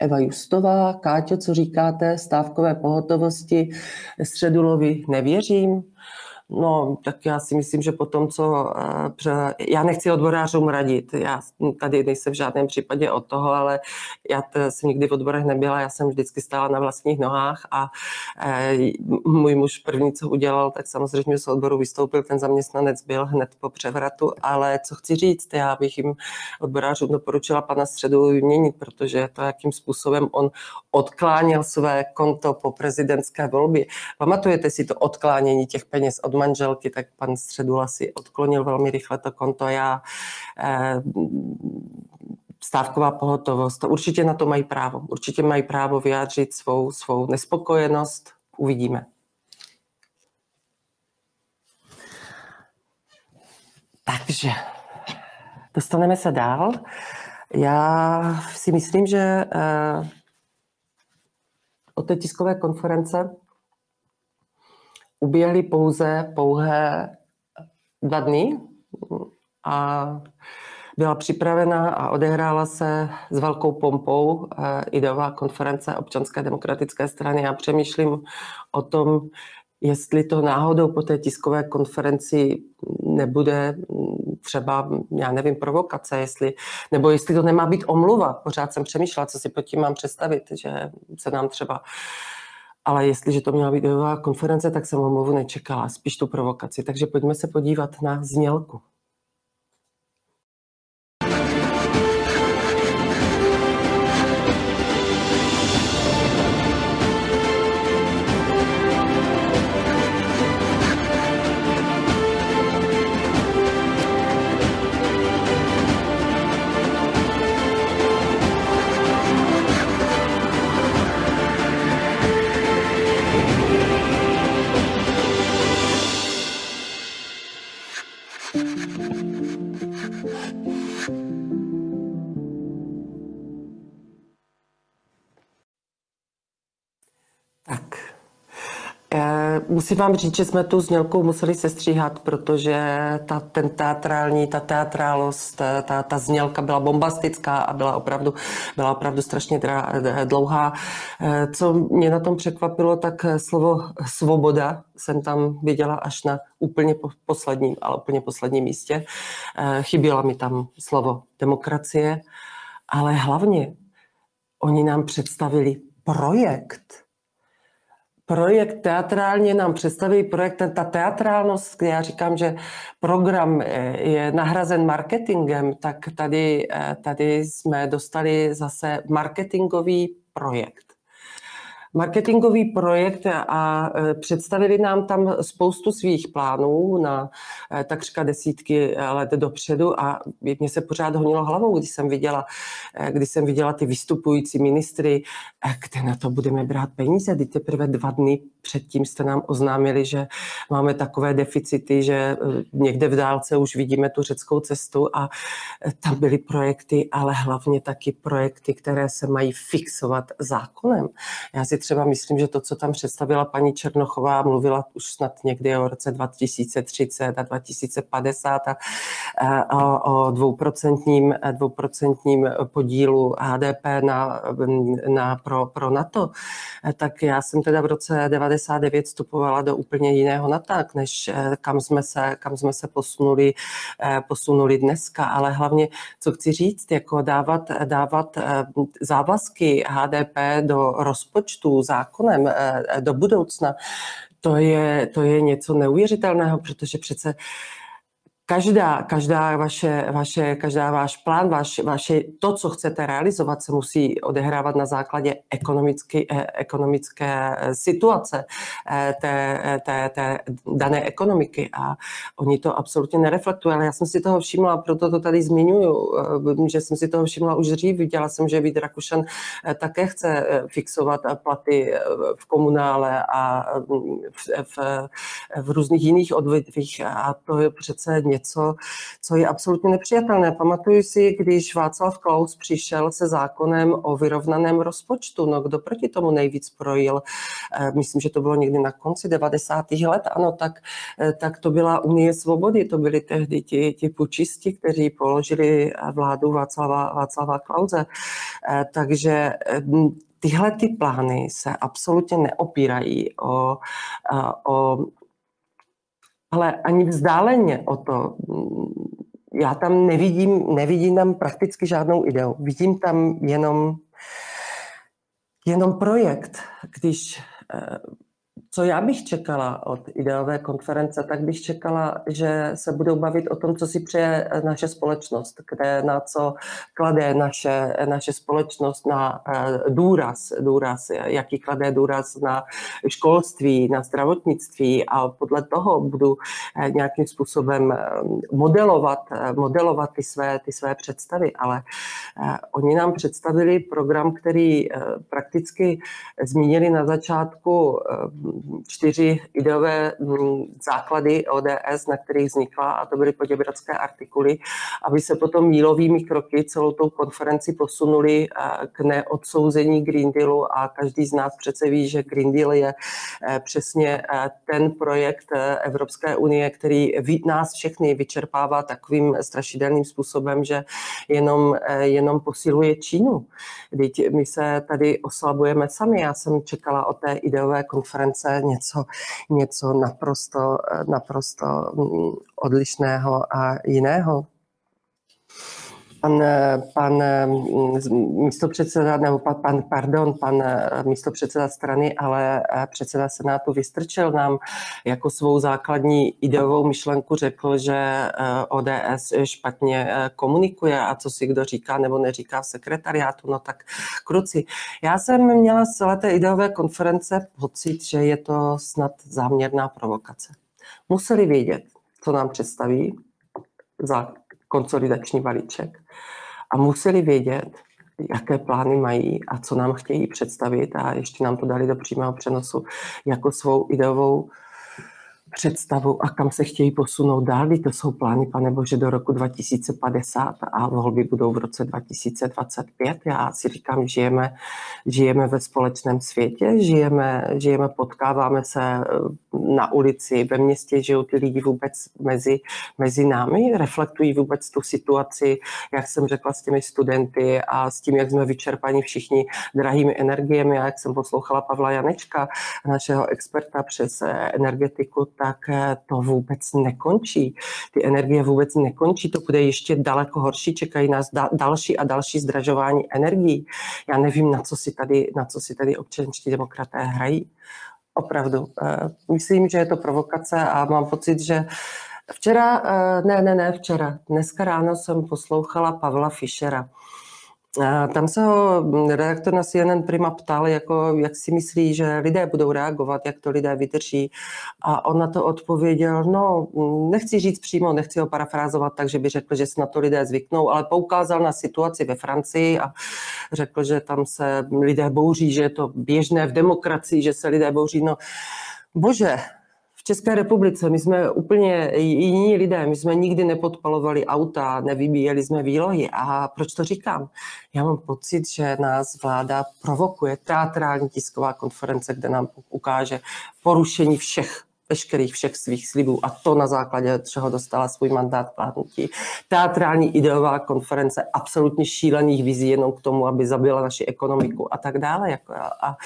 Speaker 1: Eva Justová. Káťo, co říkáte, stávkové pohotovosti Středulovi nevěřím. No, tak já si myslím, že po tom, co... Eh, já nechci odborářům radit, já tady nejsem v žádném případě od toho, ale já jsem nikdy v odborech nebyla, já jsem vždycky stála na vlastních nohách a eh, můj muž první, co udělal, tak samozřejmě z odboru vystoupil, ten zaměstnanec byl hned po převratu, ale co chci říct, já bych jim odborářům doporučila pana Středu vyměnit, protože to, jakým způsobem on odkláněl své konto po prezidentské volbě. Pamatujete si to odklánění těch peněz od manželky, tak pan Středula si odklonil velmi rychle to konto. Já eh, stávková pohotovost, to určitě na to mají právo. Určitě mají právo vyjádřit svou, svou nespokojenost. Uvidíme. Takže dostaneme se dál. Já si myslím, že eh, od té tiskové konference uběhly pouze pouhé dva dny a byla připravena a odehrála se s velkou pompou eh, ideová konference občanské demokratické strany. Já přemýšlím o tom, jestli to náhodou po té tiskové konferenci nebude třeba, já nevím, provokace, jestli, nebo jestli to nemá být omluva. Pořád jsem přemýšlela, co si pod tím mám představit, že se nám třeba ale jestliže to měla být konference, tak jsem omluvu nečekala, spíš tu provokaci. Takže pojďme se podívat na znělku. Musím vám říct, že jsme tu znělkou museli sestříhat, protože ta, ten teatrální, ta teatrálost, ta, ta znělka byla bombastická a byla opravdu, byla opravdu strašně dlouhá. Co mě na tom překvapilo, tak slovo svoboda jsem tam viděla až na úplně posledním, ale úplně posledním místě. Chyběla mi tam slovo demokracie, ale hlavně oni nám představili projekt, projekt teatrálně nám představí projekt, ta teatrálnost, já říkám, že program eh, je nahrazen marketingem, tak tady, eh, tady jsme dostali zase marketingový projekt marketingový projekt a e, představili nám tam spoustu svých plánů na e, takřka desítky let dopředu a mě se pořád honilo hlavou, když jsem viděla, e, když jsem viděla ty vystupující ministry, kde na to budeme brát peníze. Teď teprve dva dny předtím jste nám oznámili, že máme takové deficity, že někde v dálce už vidíme tu řeckou cestu a tam byly projekty, ale hlavně taky projekty, které se mají fixovat zákonem. Já si třeba myslím, že to, co tam představila paní Černochová, mluvila už snad někdy o roce 2030 a 2050 a, a o dvouprocentním, dvouprocentním podílu HDP na, na, pro, pro NATO, tak já jsem teda v roce 99 vstupovala do úplně jiného NATO, než kam jsme se, kam jsme se posunuli, posunuli dneska, ale hlavně, co chci říct, jako dávat, dávat závazky HDP do rozpočtu zákonem eh, do budoucna, to je, to je něco neuvěřitelného, protože přece každá, každá vaše, vaše, každá váš plán, vaš, vaše, to, co chcete realizovat, se musí odehrávat na základě ekonomické, eh, ekonomické eh, situace eh, té, té, té dané ekonomiky. A oni to absolutně nereflektují, ale já jsem si toho všimla, proto to tady zmiňuju, že jsem si toho všimla už dřív, viděla jsem, že Vít Rakušan také chce fixovat platy v komunále a v, v, v různých jiných odvětvích. A to je přece něco, něco, co je absolutně nepřijatelné. Pamatuju si, když Václav Klaus přišel se zákonem o vyrovnaném rozpočtu, no kdo proti tomu nejvíc projil, eh, myslím, že to bylo někdy na konci 90. let, ano, tak, eh, tak to byla Unie svobody, to byli tehdy ti, ti pučisti, kteří položili vládu Václava, Václava Klauze. Eh, takže tyhle ty plány se absolutně neopírají o, o ale ani vzdáleně o to, já tam nevidím, nevidím tam prakticky žádnou ideu. Vidím tam jenom, jenom projekt. Když eh, co já bych čekala od ideové konference, tak bych čekala, že se budou bavit o tom, co si přeje naše společnost, kde na co klade naše, naše společnost na eh, důraz, důraz, jaký klade důraz na školství, na zdravotnictví a podle toho budu eh, nějakým způsobem eh, modelovat, modelovat ty své, ty své představy, ale oni nám představili program, který prakticky zmínili na začátku čtyři ideové mm, základy ODS, na kterých vznikla, a to byly poděbradské artikuly, aby se potom mílovými kroky celou tou konferenci posunuli eh, k neodsouzení Green Dealu a každý z nás přece ví, že Green Deal je eh, přesně eh, ten projekt Evropské unie, který nás všechny vyčerpává takovým strašidelným způsobem, že jenom, jenom posiluje Čínu. Teď my se tady oslabujeme sami. Já jsem čekala o té ideové konference něco, něco naprosto, naprosto mm, odlišného a jiného. Pan, pan mm, místopředseda, nebo pan, pardon, pan místopředseda strany, ale předseda Senátu Vystrčil nám jako svou základní ideovou myšlenku řekl, že eh, ODS špatně eh, komunikuje a co si kdo říká nebo neříká v sekretariátu, no tak kruci. Já jsem měla z celé té ideové konference pocit, že je to snad záměrná provokace. Museli vědět, co nám představí za konsolidační balíček a museli vědět, jaké plány mají a co nám chtějí představit a ještě nám to dali do přímého přenosu jako svou ideovou představu a kam se chtějí posunout dál. To jsou plány, pane Bože, do roku 2050 a volby budou v roce 2025. Já si říkám, žijeme, žijeme ve společném světě, žijeme, žijeme, potkáváme se na ulici, ve městě žijou ty lidi vůbec mezi, mezi námi, reflektují vůbec tu situaci, jak jsem řekla, s těmi studenty a s tím, jak jsme vyčerpaní všichni drahými energiemi a jak jsem poslouchala Pavla Janečka, našeho experta přes eh, energetiku, tak eh, to vůbec nekončí. Ty energie vůbec nekončí, to bude ještě daleko horší, čekají nás další a další zdražování energií. Já nevím, na co si tady, na co si tady občanští demokraté hrají. Opravdu. Eh, myslím, že je to provokace a mám pocit, že včera, ne, ne, ne, včera, dneska ráno jsem poslouchala Pavla Fischera tam se ho redaktor na CNN Prima ptal, jako, jak si myslí, že lidé budou reagovat, jak to lidé vydrží. A on na to odpověděl, no, nechci říct přímo, nechci ho parafrázovat takže by řekl, že se na to lidé zvyknou, ale poukázal na situaci ve Francii a řekl, že tam se lidé bouří, že je to běžné v demokracii, že se lidé bouří. No, bože, v České republice my jsme úplně jiní lidé, my jsme nikdy nepodpalovali auta, nevybíjeli jsme výlohy. A proč to říkám? Já mám pocit, že nás vláda provokuje teatrální tisková konference, kde nám ukáže porušení všech veškerých všech svých slibů a to na základě čeho dostala svůj mandát vládnutí. Teatrální ideová konference absolutně šílených vizí jenom k tomu, aby zabila naši ekonomiku a tak dále. Jako a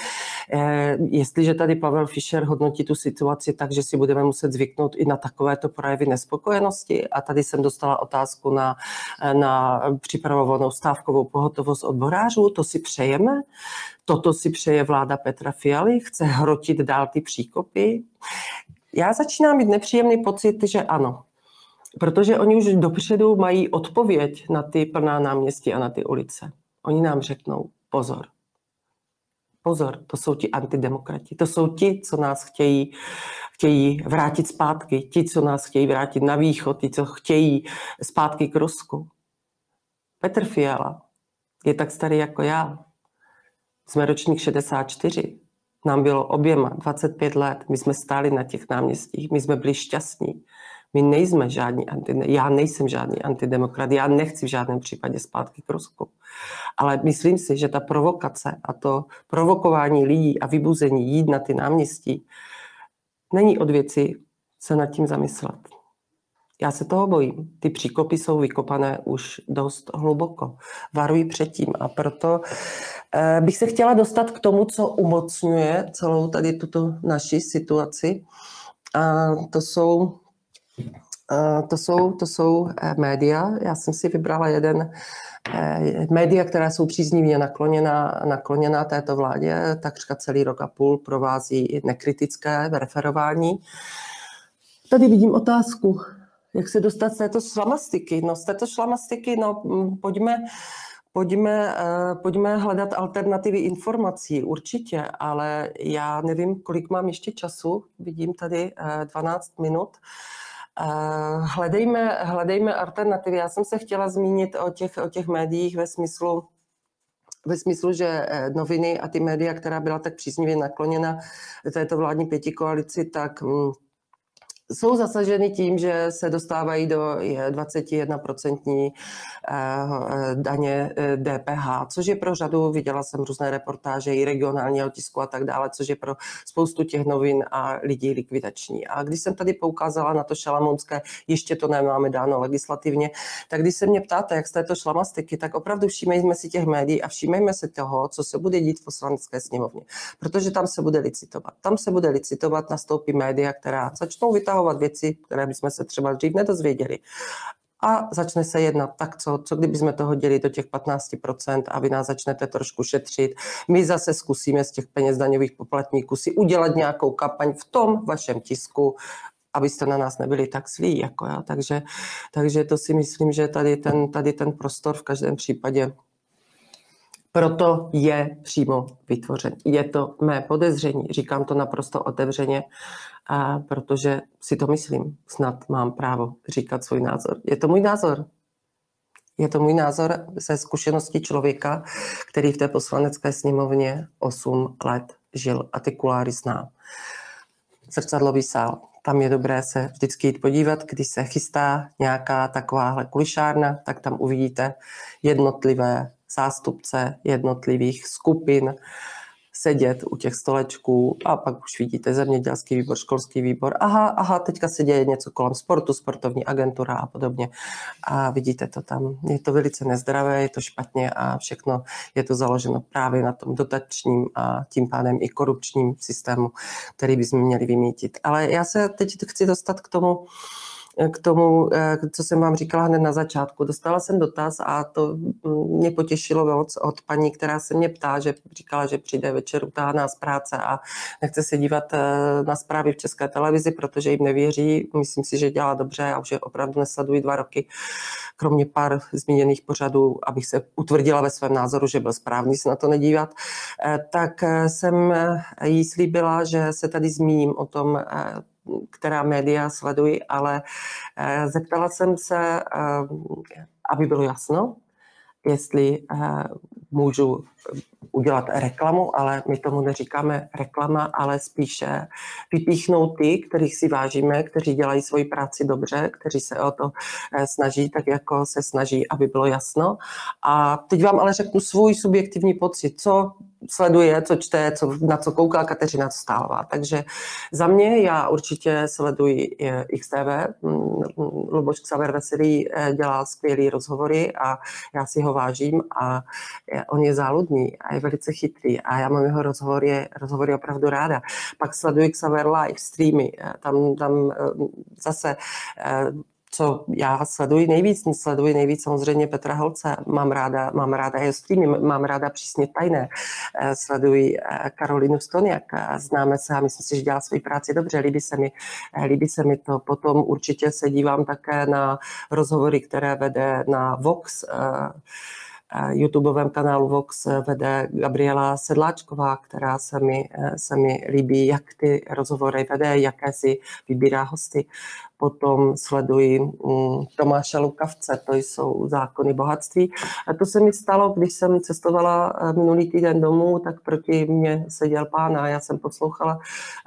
Speaker 1: e, jestliže tady Pavel Fischer hodnotí tu situaci tak, že si budeme muset zvyknout i na takovéto projevy nespokojenosti a tady jsem dostala otázku na, na připravovanou stávkovou pohotovost odborářů, to si přejeme? Toto si přeje vláda Petra Fialy? Chce hrotit dál ty příkopy? Já začínám mít nepříjemný pocit, že ano. Protože oni už dopředu mají odpověď na ty plná náměstí a na ty ulice. Oni nám řeknou, pozor, pozor, to jsou ti antidemokrati, to jsou ti, co nás chtějí, chtějí vrátit zpátky, ti, co nás chtějí vrátit na východ, ti, co chtějí zpátky k Rusku. Petr Fiala je tak starý jako já. Jsme ročník 64 nám bylo oběma 25 let, my jsme stáli na těch náměstích, my jsme byli šťastní. My nejsme žádní anti, já nejsem žádný antidemokrat, já nechci v žádném případě zpátky k Rusku. Ale myslím si, že ta provokace a to provokování lidí a vybuzení jít na ty náměstí není od věci se nad tím zamyslet. Já se toho bojím. Ty příkopy jsou vykopané už dost hluboko. Varuji předtím a proto eh, bych se chtěla dostat k tomu, co umocňuje celou tady tuto naši situaci. A to jsou, to jsou, to jsou eh, média. Já jsem si vybrala jeden eh, média, která jsou příznivě nakloněná, nakloněná této vládě, takřka celý rok a půl provází nekritické referování. Tady vidím otázku jak se dostat z této šlamastiky. No z této šlamastiky, no pojďme, pojďme, uh, pojďme hledat alternativy informací, určitě, ale já nevím, kolik mám ještě času, vidím tady uh, eh, 12 minut. Uh, hledejme, hledejme alternativy. Já jsem se chtěla zmínit o těch, o těch médiích ve smyslu, ve smyslu, že noviny a ty média, která byla tak příznivě nakloněna této vládní pětikoalici, tak mm, jsou zasaženy tím, že se dostávají do 21% eh, daně DPH, eh, což je pro řadu, viděla jsem různé reportáže i regionálního tisku a tak dále, což je pro spoustu těch novin a lidí likvidační. A když jsem tady poukázala na to šalamonské, ještě to nemáme dáno legislativně, tak když se mě ptáte, jak z této šlamastiky, tak opravdu všímejme si těch médií a všímejme si toho, co se bude dít v poslanecké sněmovně, protože tam se bude licitovat. Tam se bude licitovat, nastoupí média, která začnou vytahovat vytahovat věci, které bychom se třeba dřív nedozvěděli. A začne se jednat, tak co, co kdyby jsme to hodili do těch 15% a vy nás začnete trošku šetřit. My zase zkusíme z těch peněz daňových poplatníků si udělat nějakou kampaň v tom vašem tisku, abyste na nás nebyli tak zlí. Jako já. Takže, takže to si myslím, že tady ten, tady ten prostor v každém případě proto je přímo vytvořen. Je to mé podezření, říkám to naprosto otevřeně, a protože si to myslím, snad mám právo říkat svůj názor. Je to můj názor. Je to můj názor ze zkušenosti člověka, který v té poslanecké sněmovně 8 let žil a ty kuláry znám. Zrcadlový sál. Tam je dobré se vždycky jít podívat, když se chystá nějaká takováhle kulišárna, tak tam uvidíte jednotlivé zástupce jednotlivých skupin, sedět u těch stolečků a pak už vidíte zemědělský výbor, školský výbor. Aha, aha, teďka se děje něco kolem sportu, sportovní agentura a podobně. A vidíte to tam. Je to velice nezdravé, je to špatně a všechno je to založeno právě na tom dotačním a tím pádem i korupčním systému, který bychom měli vymítit. Ale já se teď chci dostat k tomu, k tomu, eh, co jsem vám říkala hned na začátku. Dostala jsem dotaz a to mě potěšilo moc od paní, která se mě ptá, že říkala, že přijde večer utáhaná z práce a nechce se dívat eh, na zprávy v České televizi, protože jim nevěří. Myslím si, že dělá dobře a už je opravdu nesledují dva roky, kromě pár zmíněných pořadů, abych se utvrdila ve svém názoru, že byl správný se na to nedívat. Eh, tak jsem jí slíbila, že se tady zmíním o tom, která média sleduji, ale eh, zeptala jsem se, eh, aby bylo jasno, jestli eh, můžu udělat reklamu, ale my tomu neříkáme reklama, ale spíše vypíchnout ty, kterých si vážíme, kteří dělají svoji práci dobře, kteří se o to snaží, tak jako se snaží, aby bylo jasno. A teď vám ale řeknu svůj subjektivní pocit, co sleduje, co čte, co, na co kouká Kateřina Stálová. Takže za mě já určitě sleduji eh, XTV. Mm, Luboš Xaver Veselý eh, dělá skvělé rozhovory a já si ho vážím a on je záludný a je velice chytrý a já mám jeho rozhovory, rozhovory opravdu ráda. Pak sleduji Xaver live streamy, eh, tam, tam zase co já sleduji nejvíc, sleduji nejvíc samozřejmě Petra Holce, mám ráda, mám ráda jeho streamy, mám ráda přísně tajné, eh, sleduji eh, Karolinu Stoniak, známe se a myslím si, že dělá svoji práci dobře, líbí se mi, eh, líbí se mi to. Potom určitě se dívám také na rozhovory, které vede na Vox, YouTubeovém kanálu Vox vede Gabriela Sedláčková, která se mi, se mi líbí, jak ty rozhovory vede, jaké si vybírá hosty potom sleduji mm, Tomáše Lukavce, to jsou zákony bohatství. A to se mi stalo, když jsem cestovala eh, minulý týden domů, tak proti mně seděl pán a já jsem poslouchala,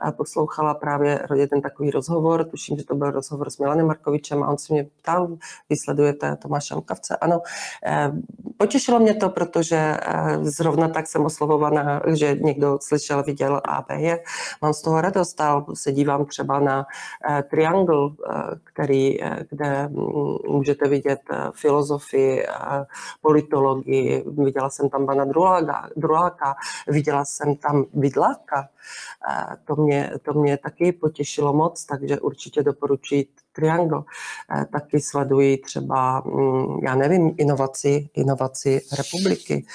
Speaker 1: eh, poslouchala právě jeden takový rozhovor, tuším, že to byl rozhovor s Milanem Markovičem a on se mě ptal, vy sledujete Tomáše Lukavce? Ano, eh, potěšilo mě to, protože zrovna tak jsem oslovovaná, že někdo slyšel, viděl je. Mám z toho radost, se dívám třeba na Triangle, který, kde můžete vidět filozofii, politologii. Viděla jsem tam pana Druláka, Druláka viděla jsem tam Vidláka. To mě, to mě taky potěšilo moc, takže určitě doporučuji Triangle. Taky sleduji třeba, já nevím, inovaci, inovaci republiky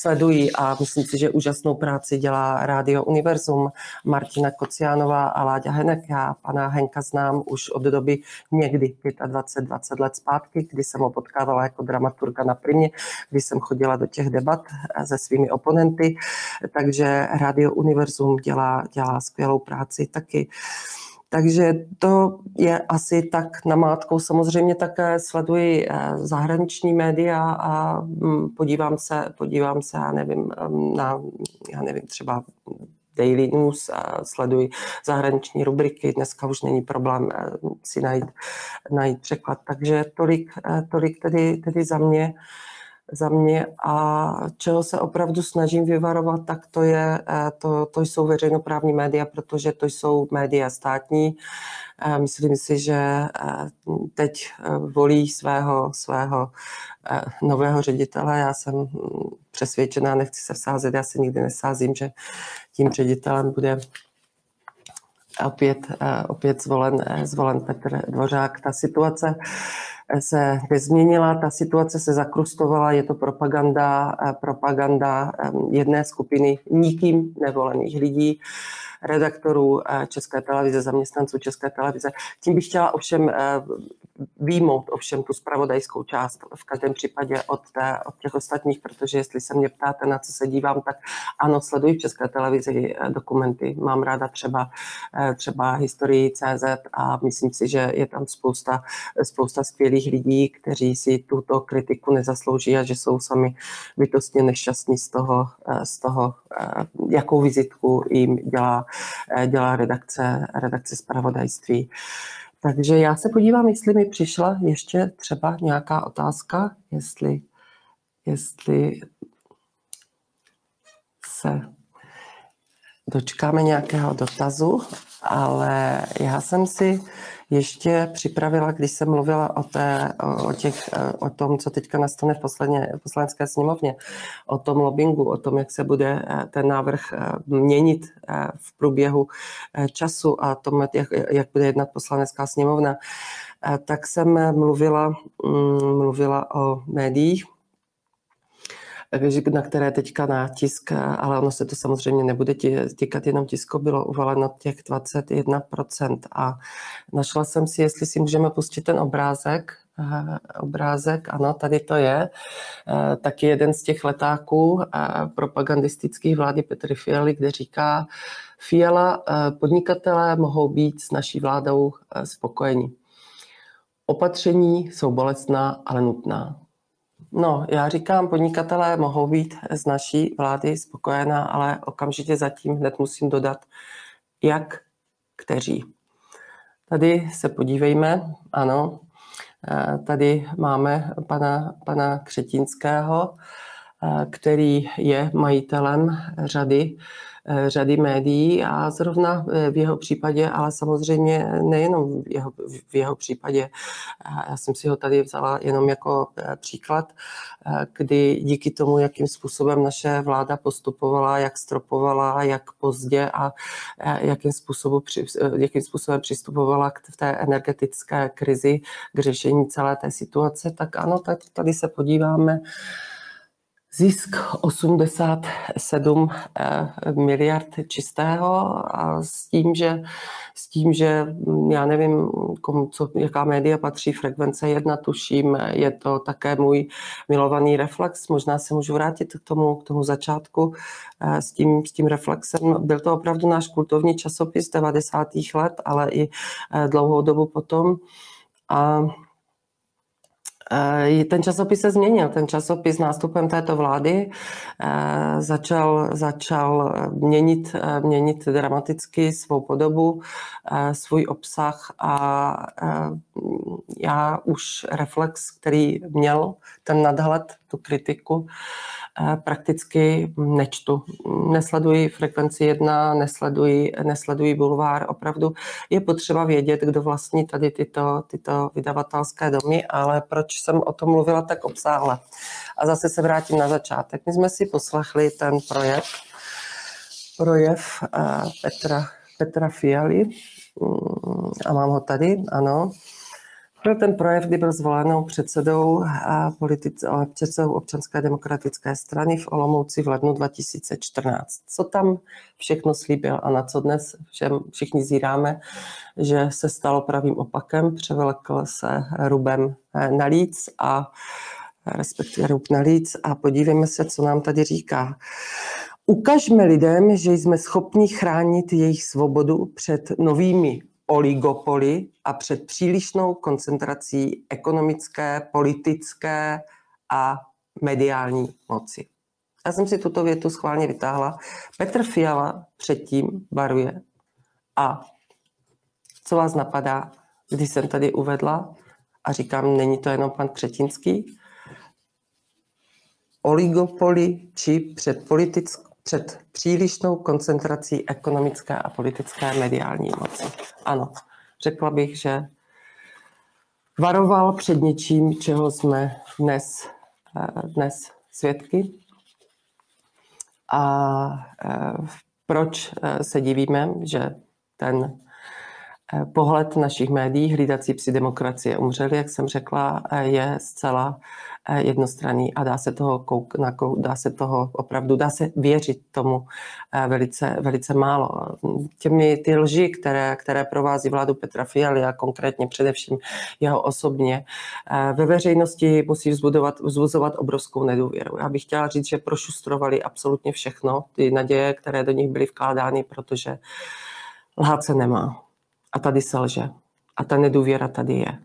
Speaker 1: sledují a myslím si, že úžasnou práci dělá Rádio Univerzum, Martina Kociánová a Láďa Henek. Já pana Henka znám už od doby někdy 25-20 let zpátky, kdy jsem ho potkávala jako dramaturga na Primě, kdy jsem chodila do těch debat se svými oponenty, takže Rádio Univerzum dělá, dělá skvělou práci taky. Takže to je asi tak namátkou. Samozřejmě také sleduji eh, zahraniční média a mm, podívám se, podívám se, já nevím, na, já nevím, třeba Daily News sleduji zahraniční rubriky. Dneska už není problém eh, si najít, najít překlad. Takže tolik, eh, tolik tedy, tedy za mě za mě a čeho se opravdu snažím vyvarovat, tak to, je, eh, to, to jsou veřejnoprávní média, protože to jsou média státní. Eh, myslím si, že eh, teď volí svého, svého nového ředitele. Já jsem hm, přesvědčená, nechci se vsázet, já se nikdy nesázím, že tím ředitelem bude opět, opět zvolen, zvolen Petr Dvořák. Ta situace se nezměnila, ta situace se zakrustovala, je to propaganda, propaganda jedné skupiny nikým nevolených lidí, redaktorů České televize, zaměstnanců České televize. Tím bych chtěla ovšem výjmout ovšem tu spravodajskou část v každém případě od, té, od těch ostatních, protože jestli se mě ptáte, na co se dívám, tak ano, sleduji v České televizi eh, dokumenty. Mám ráda třeba, eh, třeba historii CZ a myslím si, že je tam spousta, spousta skvělých lidí, kteří si tuto kritiku nezaslouží a že jsou sami bytostně nešťastní z toho, eh, z toho jakou vizitku jim dělá, dělá redakce, redakce spravodajství. Takže já se podívám, jestli mi přišla ještě třeba nějaká otázka, jestli, jestli se dočkáme nějakého dotazu, ale já jsem si ještě připravila, když jsem mluvila o, té, o, těch, o tom, co teďka nastane v posledně, poslanecké sněmovně, o tom lobbingu, o tom, jak se bude eh, ten návrh eh, měnit eh, v průběhu času a tom, jak, jak bude jednat poslanecká sněmovna, tak jsem mluvila, mm, mluvila o médiích, na které teďka nátisk, ale ono se to samozřejmě nebude týkat jenom tisku, bylo uvaleno těch 21%. A našla jsem si, jestli si můžeme pustit ten obrázek, eh, obrázek, ano, tady to je, eh, taky jeden z těch letáků eh, propagandistických vlády Petry Fialy, kde říká, Fiala, podnikatelé mohou být s naší vládou spokojení. Opatření jsou bolestná, ale nutná. No, já říkám, podnikatelé mohou být z naší vlády spokojená, ale okamžitě zatím hned musím dodat, jak kteří. Tady se podívejme, ano, eh, tady máme pana, pana Křetínského, eh, který je majitelem řady řady médií a zrovna eh, v jeho případě, ale samozřejmě nejenom v jeho, v jeho případě. Já jsem si ho tady vzala jenom jako eh, příklad, kdy díky tomu, jakým způsobem naše vláda postupovala, jak stropovala, jak pozdě a jakým, způsobu, jakým způsobem přistupovala k té energetické krizi, k řešení celé té situace, tak ano, tak tady se podíváme Zisk 87 eh, miliard čistého a s tím, že, s tím, že hm, já nevím, komu, co, jaká média patří, frekvence jedna, tuším, je to také můj milovaný reflex. Možná se můžu vrátit k tomu, k tomu začátku eh, s tím, s tím reflexem. Byl to opravdu náš kultovní časopis 90. let, ale i eh, dlouhou dobu potom. A ten časopis se změnil. Ten časopis nástupem této vlády eh, začal, začal měnit, eh, měnit dramaticky svou podobu, svůj obsah a já už reflex, který měl ten nadhled, tu kritiku, prakticky nečtu. Nesleduji frekvenci jedna, nesleduji, nesleduji bulvár. Opravdu je potřeba vědět, kdo vlastní tady tyto, tyto vydavatelské domy, ale proč jsem o tom mluvila tak obsáhle. A zase se vrátím na začátek. My jsme si poslechli ten projev, projev Petra, Petra Fialy, mm, a mám ho tady, ano, byl ten projev, kdy byl zvolenou předsedou, a politic, předsedou občanské demokratické strany v Olomouci v lednu 2014. Co tam všechno slíbil a na co dnes všem, všichni zíráme, že se stalo pravým opakem, převelkl se rubem eh, na líc a respektive rub na líc a podívejme se, co nám tady říká. Ukažme lidem, že jsme schopni chránit jejich svobodu před novými oligopoly a před přílišnou koncentrací ekonomické, politické a mediální moci. Já jsem si tuto větu schválně vytáhla. Petr Fiala předtím baruje. A co vás napadá, když jsem tady uvedla a říkám, není to jenom pan Křetinský, oligopoly či před politickou před přílišnou koncentrací ekonomické a politické mediální moci. Ano, řekla bych, že varoval před něčím, čeho jsme dnes, eh, dnes svědky. A eh, proč eh, se divíme, že ten pohled našich médií, hlídací psi demokracie umřeli, jak jsem řekla, je zcela Eh, jednostranný a dá se toho, kouk, dá se toho opravdu, dá se věřit tomu eh, velice, velice málo. Těmi ty lži, které, které provází vládu Petra Fialy a konkrétně především jeho osobně, eh, ve veřejnosti musí vzbudovat, vzbuzovat obrovskou nedůvěru. Já bych chtěla říct, že prošustrovali absolutně všechno, ty naděje, které do nich byly vkládány, protože lhát se nemá. A tady se lže. A ta nedůvěra tady je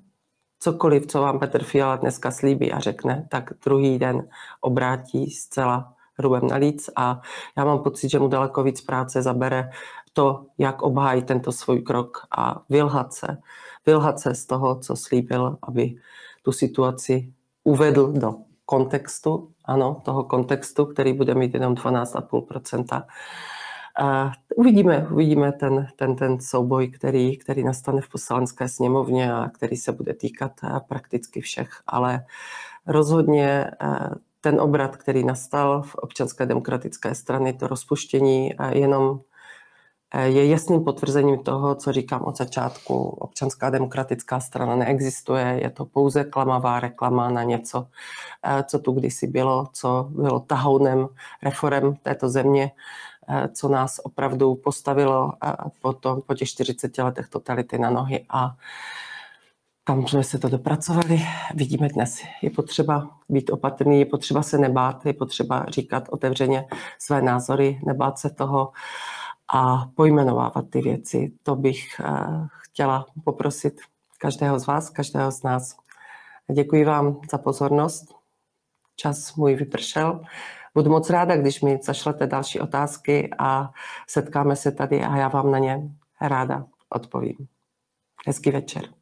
Speaker 1: cokoliv, co vám Petr Fiala dneska slíbí a řekne, tak druhý den obrátí zcela hrubem na líc a já mám pocit, že mu daleko víc práce zabere to, jak obhájí tento svůj krok a vylhat se, vylhat se z toho, co slíbil, aby tu situaci uvedl do kontextu, ano, toho kontextu, který bude mít jenom 12,5%. A uvidíme, uvidíme ten, ten, ten souboj, který, který nastane v poslanské sněmovně a který se bude týkat prakticky všech, ale rozhodně ten obrat, který nastal v občanské demokratické strany, to rozpuštění jenom Eh, je jasným potvrzením toho, co říkám od začátku. Občanská demokratická strana neexistuje, je to pouze klamavá reklama na něco, eh, co tu kdysi bylo, co bylo tahounem reform této země, eh, co nás opravdu postavilo po, tom, po těch 40 letech totality na nohy a kam jsme se to dopracovali, vidíme dnes. Je potřeba být opatrný, je potřeba se nebát, je potřeba říkat otevřeně své názory, nebát se toho a pojmenovávat ty věci. To bych eh, chtěla poprosit každého z vás, každého z nás. Děkuji vám za pozornost. Čas můj vypršel. Budu moc ráda, když mi zašlete další otázky a setkáme se tady a já vám na ně ráda odpovím. Hezký večer.